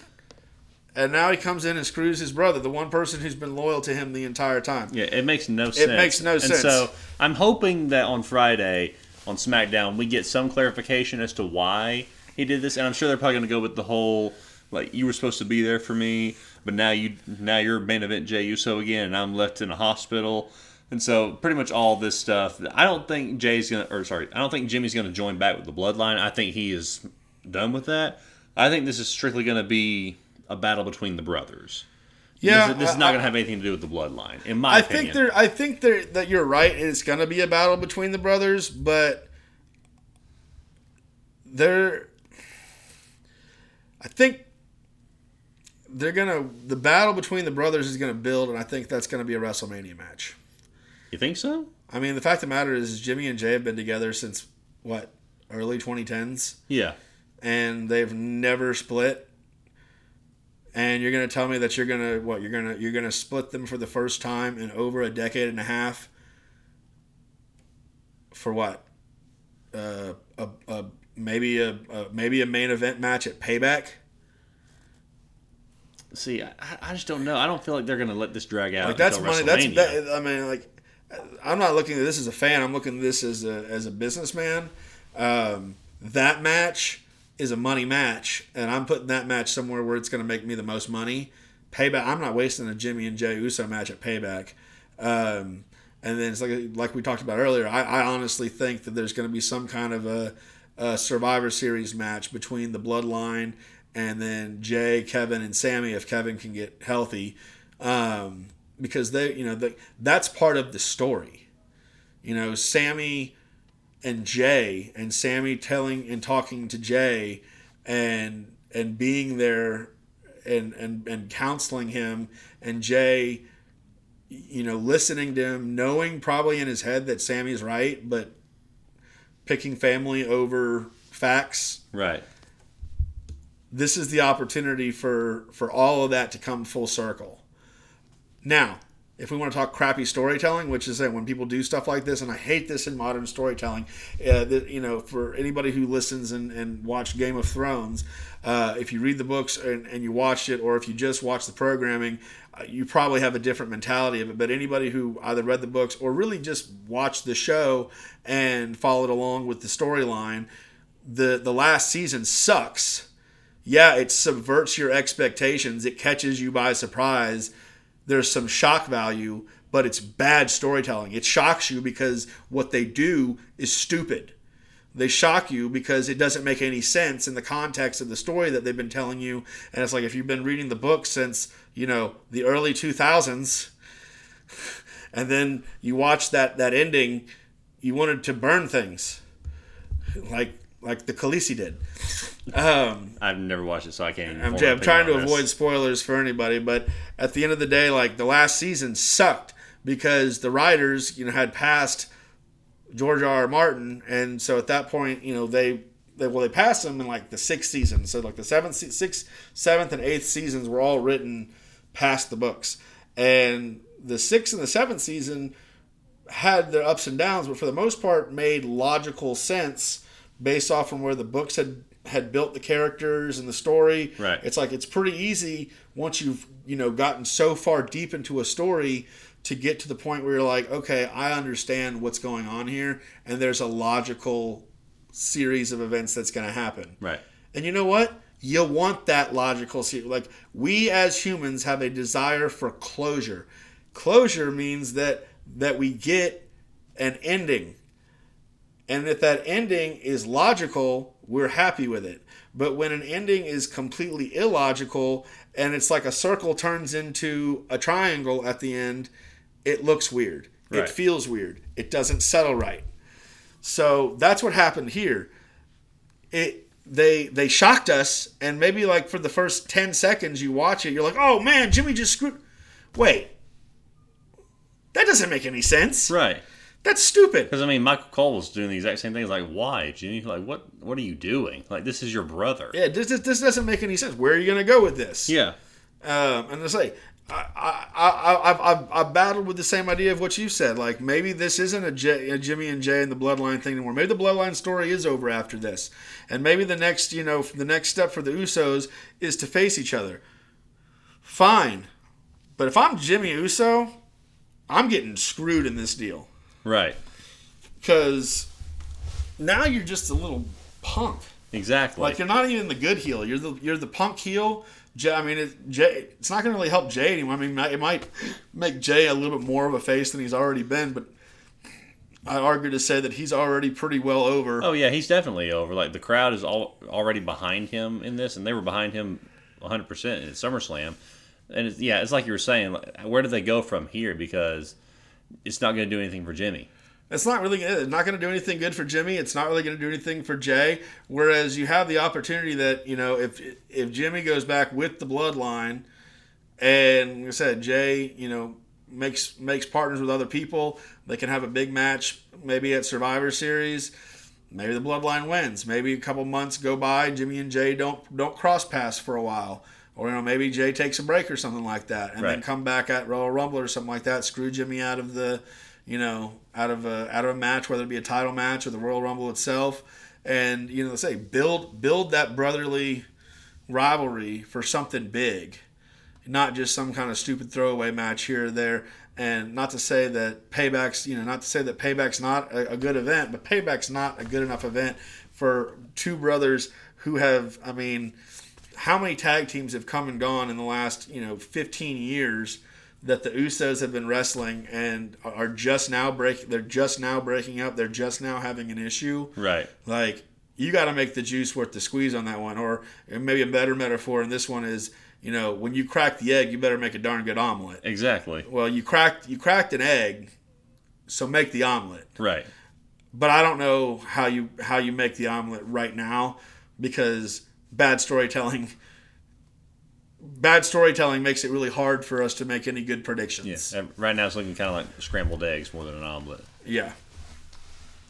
And now he comes in and screws his brother, the one person who's been loyal to him the entire time. Yeah, it makes no sense. It makes no and sense. so I'm hoping that on Friday on SmackDown we get some clarification as to why he did this, and I'm sure they're probably going to go with the whole like you were supposed to be there for me, but now you now you're main event Jey Uso again, and I'm left in a hospital. And so, pretty much all this stuff. I don't think Jey's gonna, or sorry, I don't think Jimmy's gonna join back with the Bloodline. I think he is done with that. I think this is strictly gonna be a battle between the brothers. Yeah, this, this is not I- to have anything to do with the bloodline, in my I opinion. think there. I think there that you're right. and It's going to be a battle between the brothers, but they're. I think they're gonna. The battle between the brothers is gonna build, and I think that's gonna be a WrestleMania match. You think so? I mean, the fact of the matter is, Jimmy and Jey have been together since what early 2010s, Yeah. and they've never split. And you're gonna tell me that you're gonna what? You're gonna you're gonna split them for the first time in over a decade and a half. For what? Uh, a, a maybe a, a maybe a main event match at Payback. See, I, I just don't know. I don't feel like they're going to let this drag out. Like that's money. That's that, I mean, like I'm not looking at this as a fan. I'm looking at this as a as a businessman. Um, that match is a money match, and I'm putting that match somewhere where it's going to make me the most money. Payback. I'm not wasting a Jimmy and Jey Uso match at Payback. Um, and then it's like like we talked about earlier. I, I honestly think that there's going to be some kind of a, a Survivor Series match between the Bloodline and then Jey, Kevin, and Sammy if Kevin can get healthy, um, because they you know that's part of the story. You know, Sammy and Jey, and Sammy telling and talking to Jey, and and being there, and and and counseling him, and Jey you know, listening to him, knowing probably in his head that Sammy's right, but picking family over facts. right. This is the opportunity for for all of that to come full circle. Now, if we want to talk crappy storytelling, which is that when people do stuff like this, and I hate this in modern storytelling, uh, that you know, for anybody who listens and, and watched Game of Thrones, uh, if you read the books and, and you watched it, or if you just watch the programming, uh, you probably have a different mentality of it. But anybody who either read the books or really just watched the show and followed along with the storyline, the the last season sucks. Yeah, it subverts your expectations. It catches you by surprise there's some shock value, but it's bad storytelling. It shocks you because what they do is stupid. They shock you because it doesn't make any sense in the context of the story that they've been telling you. And it's like if you've been reading the book since, you know, the early 2000s, and then you watch that, that ending, you wanted to burn things. Like like the Khaleesi did. Um, I've never watched it, so I can't. Even I'm, I'm trying to avoid spoilers for anybody, but at the end of the day, like the last season sucked because the writers, you know, had passed George R. R. Martin, and so at that point, you know, they they well they passed him in like the sixth season, so like the seventh, sixth, seventh, and eighth seasons were all written past the books, and the sixth and the seventh season had their ups and downs, but for the most part, made logical sense based off from where the books had had built the characters and the story. Right. It's like it's pretty easy once you've you know gotten so far deep into a story to get to the point where you're like, okay, I understand what's going on here, and there's a logical series of events that's going to happen. Right. And you know what? You want that logical series. Like we as humans have a desire for closure. Closure means that that we get an ending. And if that ending is logical, we're happy with it. But when an ending is completely illogical and it's like a circle turns into a triangle at the end, it looks weird. It feels weird. It doesn't settle right. So that's what happened here. It they they shocked us, and maybe like for the first ten seconds you watch it, you're like, oh man, Jimmy just screwed. Wait, that doesn't make any sense. Right. That's stupid. Because I mean, Michael Cole was doing the exact same thing. He's like, why, Jimmy? Like, what? What are you doing? Like, this is your brother. Yeah, this, this, this doesn't make any sense. Where are you going to go with this? Yeah. Um, and I say, I, I, I, I've, I've, I've battled with the same idea of what you said. Like maybe this isn't a, J, a Jimmy and Jey and the Bloodline thing anymore. Maybe the Bloodline story is over after this, and maybe the next, you know, the next step for the Usos is to face each other. Fine, but if I'm Jimmy Uso, I'm getting screwed in this deal Right. because now you're just a little punk. Exactly. Like you're not even the good heel. You're the you're the punk heel. Jey, I mean, it, Jey, it's not going to really help Jey anymore. I mean, it might make Jey a little bit more of a face than he's already been, but I argue to say that he's already pretty well over. oh yeah, he's definitely over. Like the crowd is all already behind him in this, and they were behind him 100 percent at SummerSlam. And it's, yeah, it's like you were saying. Where do they go from here? Because it's not going to do anything for Jimmy. It's not really it's not going to do anything good for Jimmy. It's not really going to do anything for Jey. Whereas you have the opportunity that you know if if Jimmy goes back with the bloodline, and like I said, Jey, you know makes makes partners with other people, they can have a big match maybe at Survivor Series. Maybe the bloodline wins. Maybe a couple months go by, Jimmy and Jey don't don't cross paths for a while. Or you know maybe Jey takes a break or something like that, and then come back at Royal Rumble or something like that. Screw Jimmy out of the you know, out of a out of a match, whether it be a title match or the Royal Rumble itself, and you know, let's say build build that brotherly rivalry for something big, not just some kind of stupid throwaway match here or there. And not to say that payback's you know not to say that payback's not a, a good event, but payback's not a good enough event for two brothers who have I mean, how many tag teams have come and gone in the last you know 15 years? that the Usos have been wrestling and are just now breaking. They're just now breaking up. They're just now having an issue. Right. Like you got to make the juice worth the squeeze on that one. Or maybe a better metaphor in this one is, you know, when you crack the egg, you better make a darn good omelet. Exactly. Well, you cracked you cracked an egg, so make the omelet. Right. But I don't know how you how you make the omelet right now because bad storytelling. Bad storytelling makes it really hard for us to make any good predictions. Yes. Right now it's looking kind of like scrambled eggs more than an omelet. Yeah.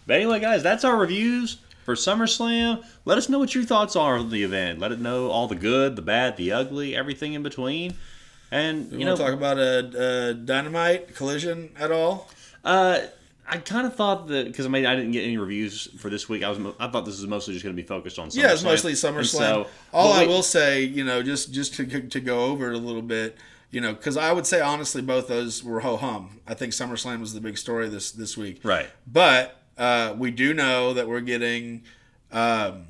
But anyway, guys, that's our reviews for SummerSlam. Let us know what your thoughts are on the event. Let it know all the good, the bad, the ugly, everything in between. And You, you know, talk about a, a dynamite collision at all? uh, I kind of thought that because I mean I didn't get any reviews for this week. I was I thought this was mostly just going to be focused on. SummerSlam. Yeah, it's mostly SummerSlam. so- All I will say, you know, just just to to go over it a little bit, you know, because I would say honestly, both those were ho hum. I think SummerSlam was the big story this this week. right. But uh, we do know that we're getting, um,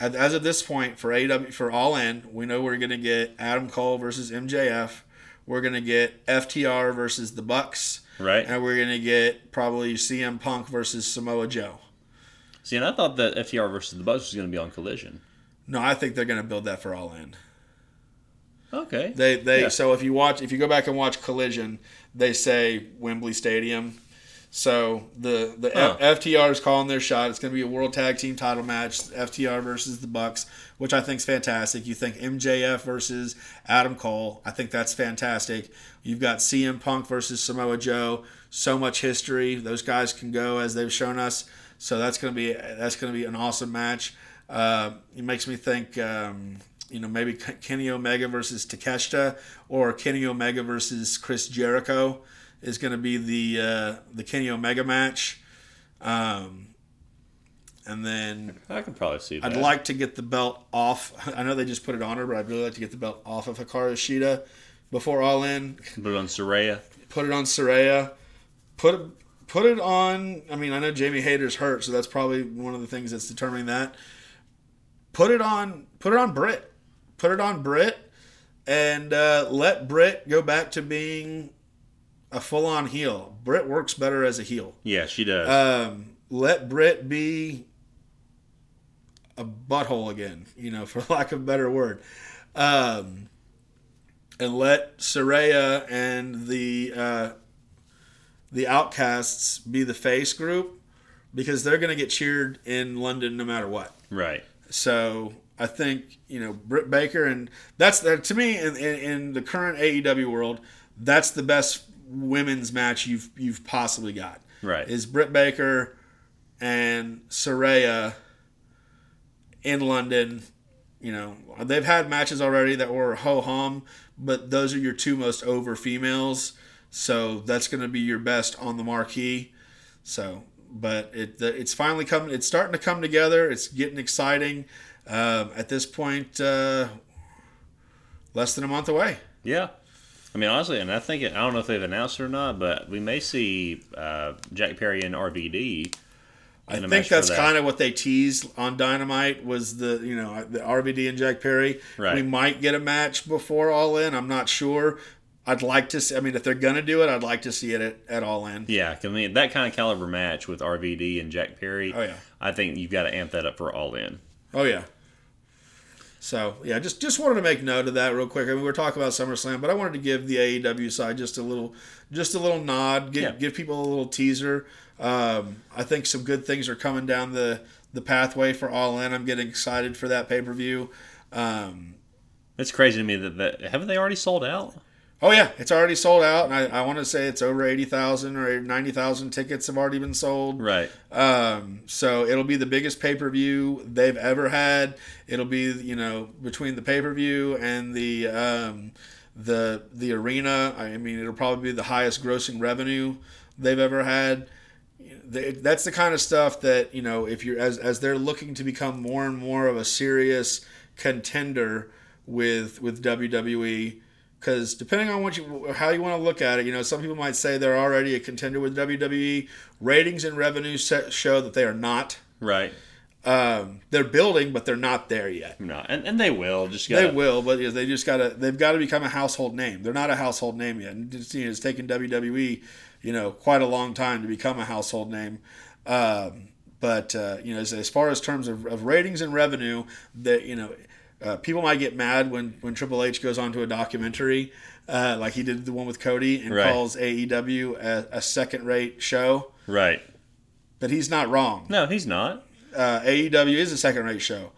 as as of this point for AW for All In, we know we're going to get Adam Cole versus MJF. We're going to get FTR versus the Bucks, Right. and we're going to get probably CM Punk versus Samoa Joe. See, and I thought that FTR versus the Bucks was going to be on Collision. No, I think they're going to build that for All In. Okay. They they Yeah. so if you watch if you go back and watch Collision, they say Wembley Stadium. So the the Huh. F- FTR is calling their shot. It's going to be a World Tag Team Title match, FTR versus the Bucks, which I think is fantastic. You think MJF versus Adam Cole? I think that's fantastic. You've got CM Punk versus Samoa Joe. So much history. Those guys can go as they've shown us. So that's going to be that's going to be an awesome match. Uh, it makes me think. Um, you know, maybe Kenny Omega versus Takeshita or Kenny Omega versus Chris Jericho is going to be the uh, the Kenny Omega match. Um, and then I can probably see that. I'd like to get the belt off. I know they just put it on her, but I'd really like to get the belt off of Hikaru Shida before All In. put it on Saraya. Put it on Saraya. Put it put it on. I mean, I know Jamie Hayter's hurt, so that's probably one of the things that's determining that. Put it on. Put it on Britt. Put it on Britt, and uh, let Britt go back to being a full on heel. Britt works better as a heel. Yeah, she does. Um, let Britt be a butthole again, you know, for lack of a better word. Um, and let Saraya and the uh, the Outcasts be the face group because they're going to get cheered in London no matter what. right. So I think you know Britt Baker, and that's uh, to me in, in, in the current AEW world, that's the best women's match you've you've possibly got. Right. Is Britt Baker and Saraya in London. You know they've had matches already that were ho hum, but those are your two most over females. So that's going to be your best on the marquee. So, but it it's finally coming. It's starting to come together. It's getting exciting. Um, at this point, uh, less than a month away. Yeah. I mean, honestly, and I think it, I don't know if they've announced it or not, but we may see uh, Jack Perry and RVD. I think that's that. kind of what they teased on Dynamite was the you know the RVD and Jack Perry. Right. We might get a match before All In. I'm not sure. I'd like to. See, I mean, if they're gonna do it, I'd like to see it at, at All In. Yeah, I mean that kind of caliber match with RVD and Jack Perry. Oh, yeah. I think you've got to amp that up for All In. Oh yeah. So yeah, just just wanted to make note of that real quick. I mean, we are talking about SummerSlam, but I wanted to give the AEW side just a little, just a little nod, give, Yeah. give people a little teaser. Um, I think some good things are coming down the the pathway for All In. I'm getting excited for that pay per view. Um, It's crazy to me that, that haven't they already sold out? Oh yeah, it's already sold out, and I, I want to say it's over eighty thousand or ninety thousand tickets have already been sold. Right. Um, so it'll be the biggest pay per view they've ever had. It'll be you know between the pay per view and the um, the the arena. I mean, it'll probably be the highest grossing revenue they've ever had. They- That's the kind of stuff that you know if you're as as they're looking to become more and more of a serious contender with with WWE. Because depending on what you how you want to look at it, you know, some people might say they're already a contender with WWE. Ratings and revenue set, show that they are not. Right. Um, they're building, but they're not there yet. No, and, and they will. Just They gotta, will, but they just gotta. They've got to become a household name. They're not a household name yet. And it's, you know, it's taken WWE, you know, quite a long time to become a household name. Um, but uh, you know, as, as far as terms of, of ratings and revenue, that you know, uh, people might get mad when when Triple H goes on to a documentary, uh, like he did the one with Cody, and Right. calls AEW a, a second-rate show. Right. But he's not wrong. No, he's not. Uh, AEW is a second-rate show,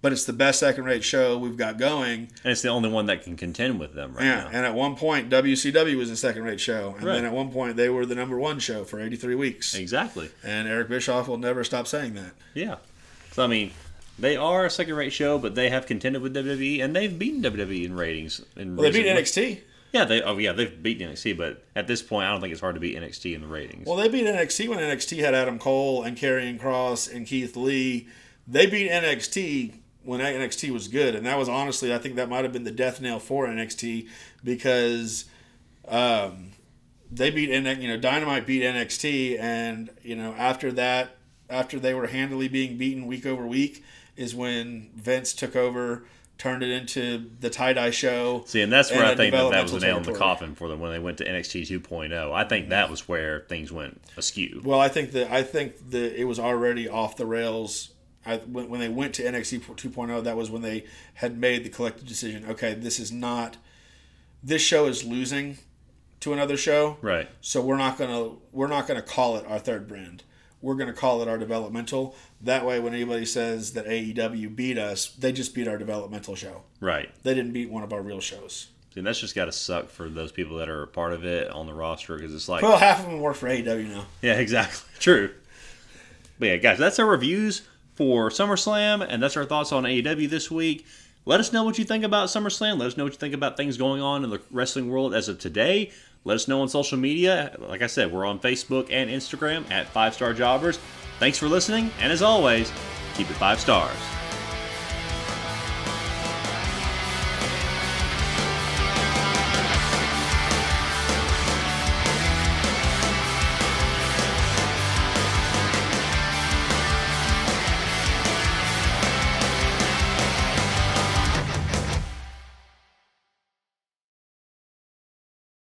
but it's the best second-rate show we've got going. And it's the only one that can contend with them right Yeah, now. and at one point WCW was a second-rate show, and Right. then at one point they were the number one show for 83 weeks. Exactly. And Eric Bischoff will never stop saying that. Yeah. So I mean, they are a second-rate show, but they have contended with WWE, and they've beaten WWE in ratings. In Well, they beat NXT. Yeah, they oh yeah they've beaten NXT, but at this point, I don't think it's hard to beat NXT in the ratings. Well, they beat NXT when NXT had Adam Cole and Karrion Kross and Keith Lee. They beat NXT when NXT was good, and that was honestly, I think that might have been the death knell for NXT because um, they beat you know Dynamite beat NXT, and you know after that, after they were handily being beaten week over week, is when Vince took over. Turned it into the tie dye show. See, and that's where and I think that, that was the nail in the coffin for them when they went to NXT 2.0. I think that was where things went askew. Well, I think that I think that it was already off the rails. I, when, when they went to NXT 2.0, that was when they had made the collective decision. Okay, this is not. This show is losing to another show, Right. so we're not gonna we're not gonna call it our third brand. We're gonna call it our developmental. That way, when anybody says that AEW beat us, they just beat our developmental show. Right. They didn't beat one of our real shows. And that's just got to suck for those people that are a part of it on the roster because it's like, Well, half of them work for AEW now. yeah, exactly. True. But yeah, guys, that's our reviews for SummerSlam, and that's our thoughts on AEW this week. Let us know what you think about SummerSlam. Let us know what you think about things going on in the wrestling world as of today. Let us know on social media. Like I said, we're on Facebook and Instagram at Five Star Jobbers. Thanks for listening, and as always, keep it five stars.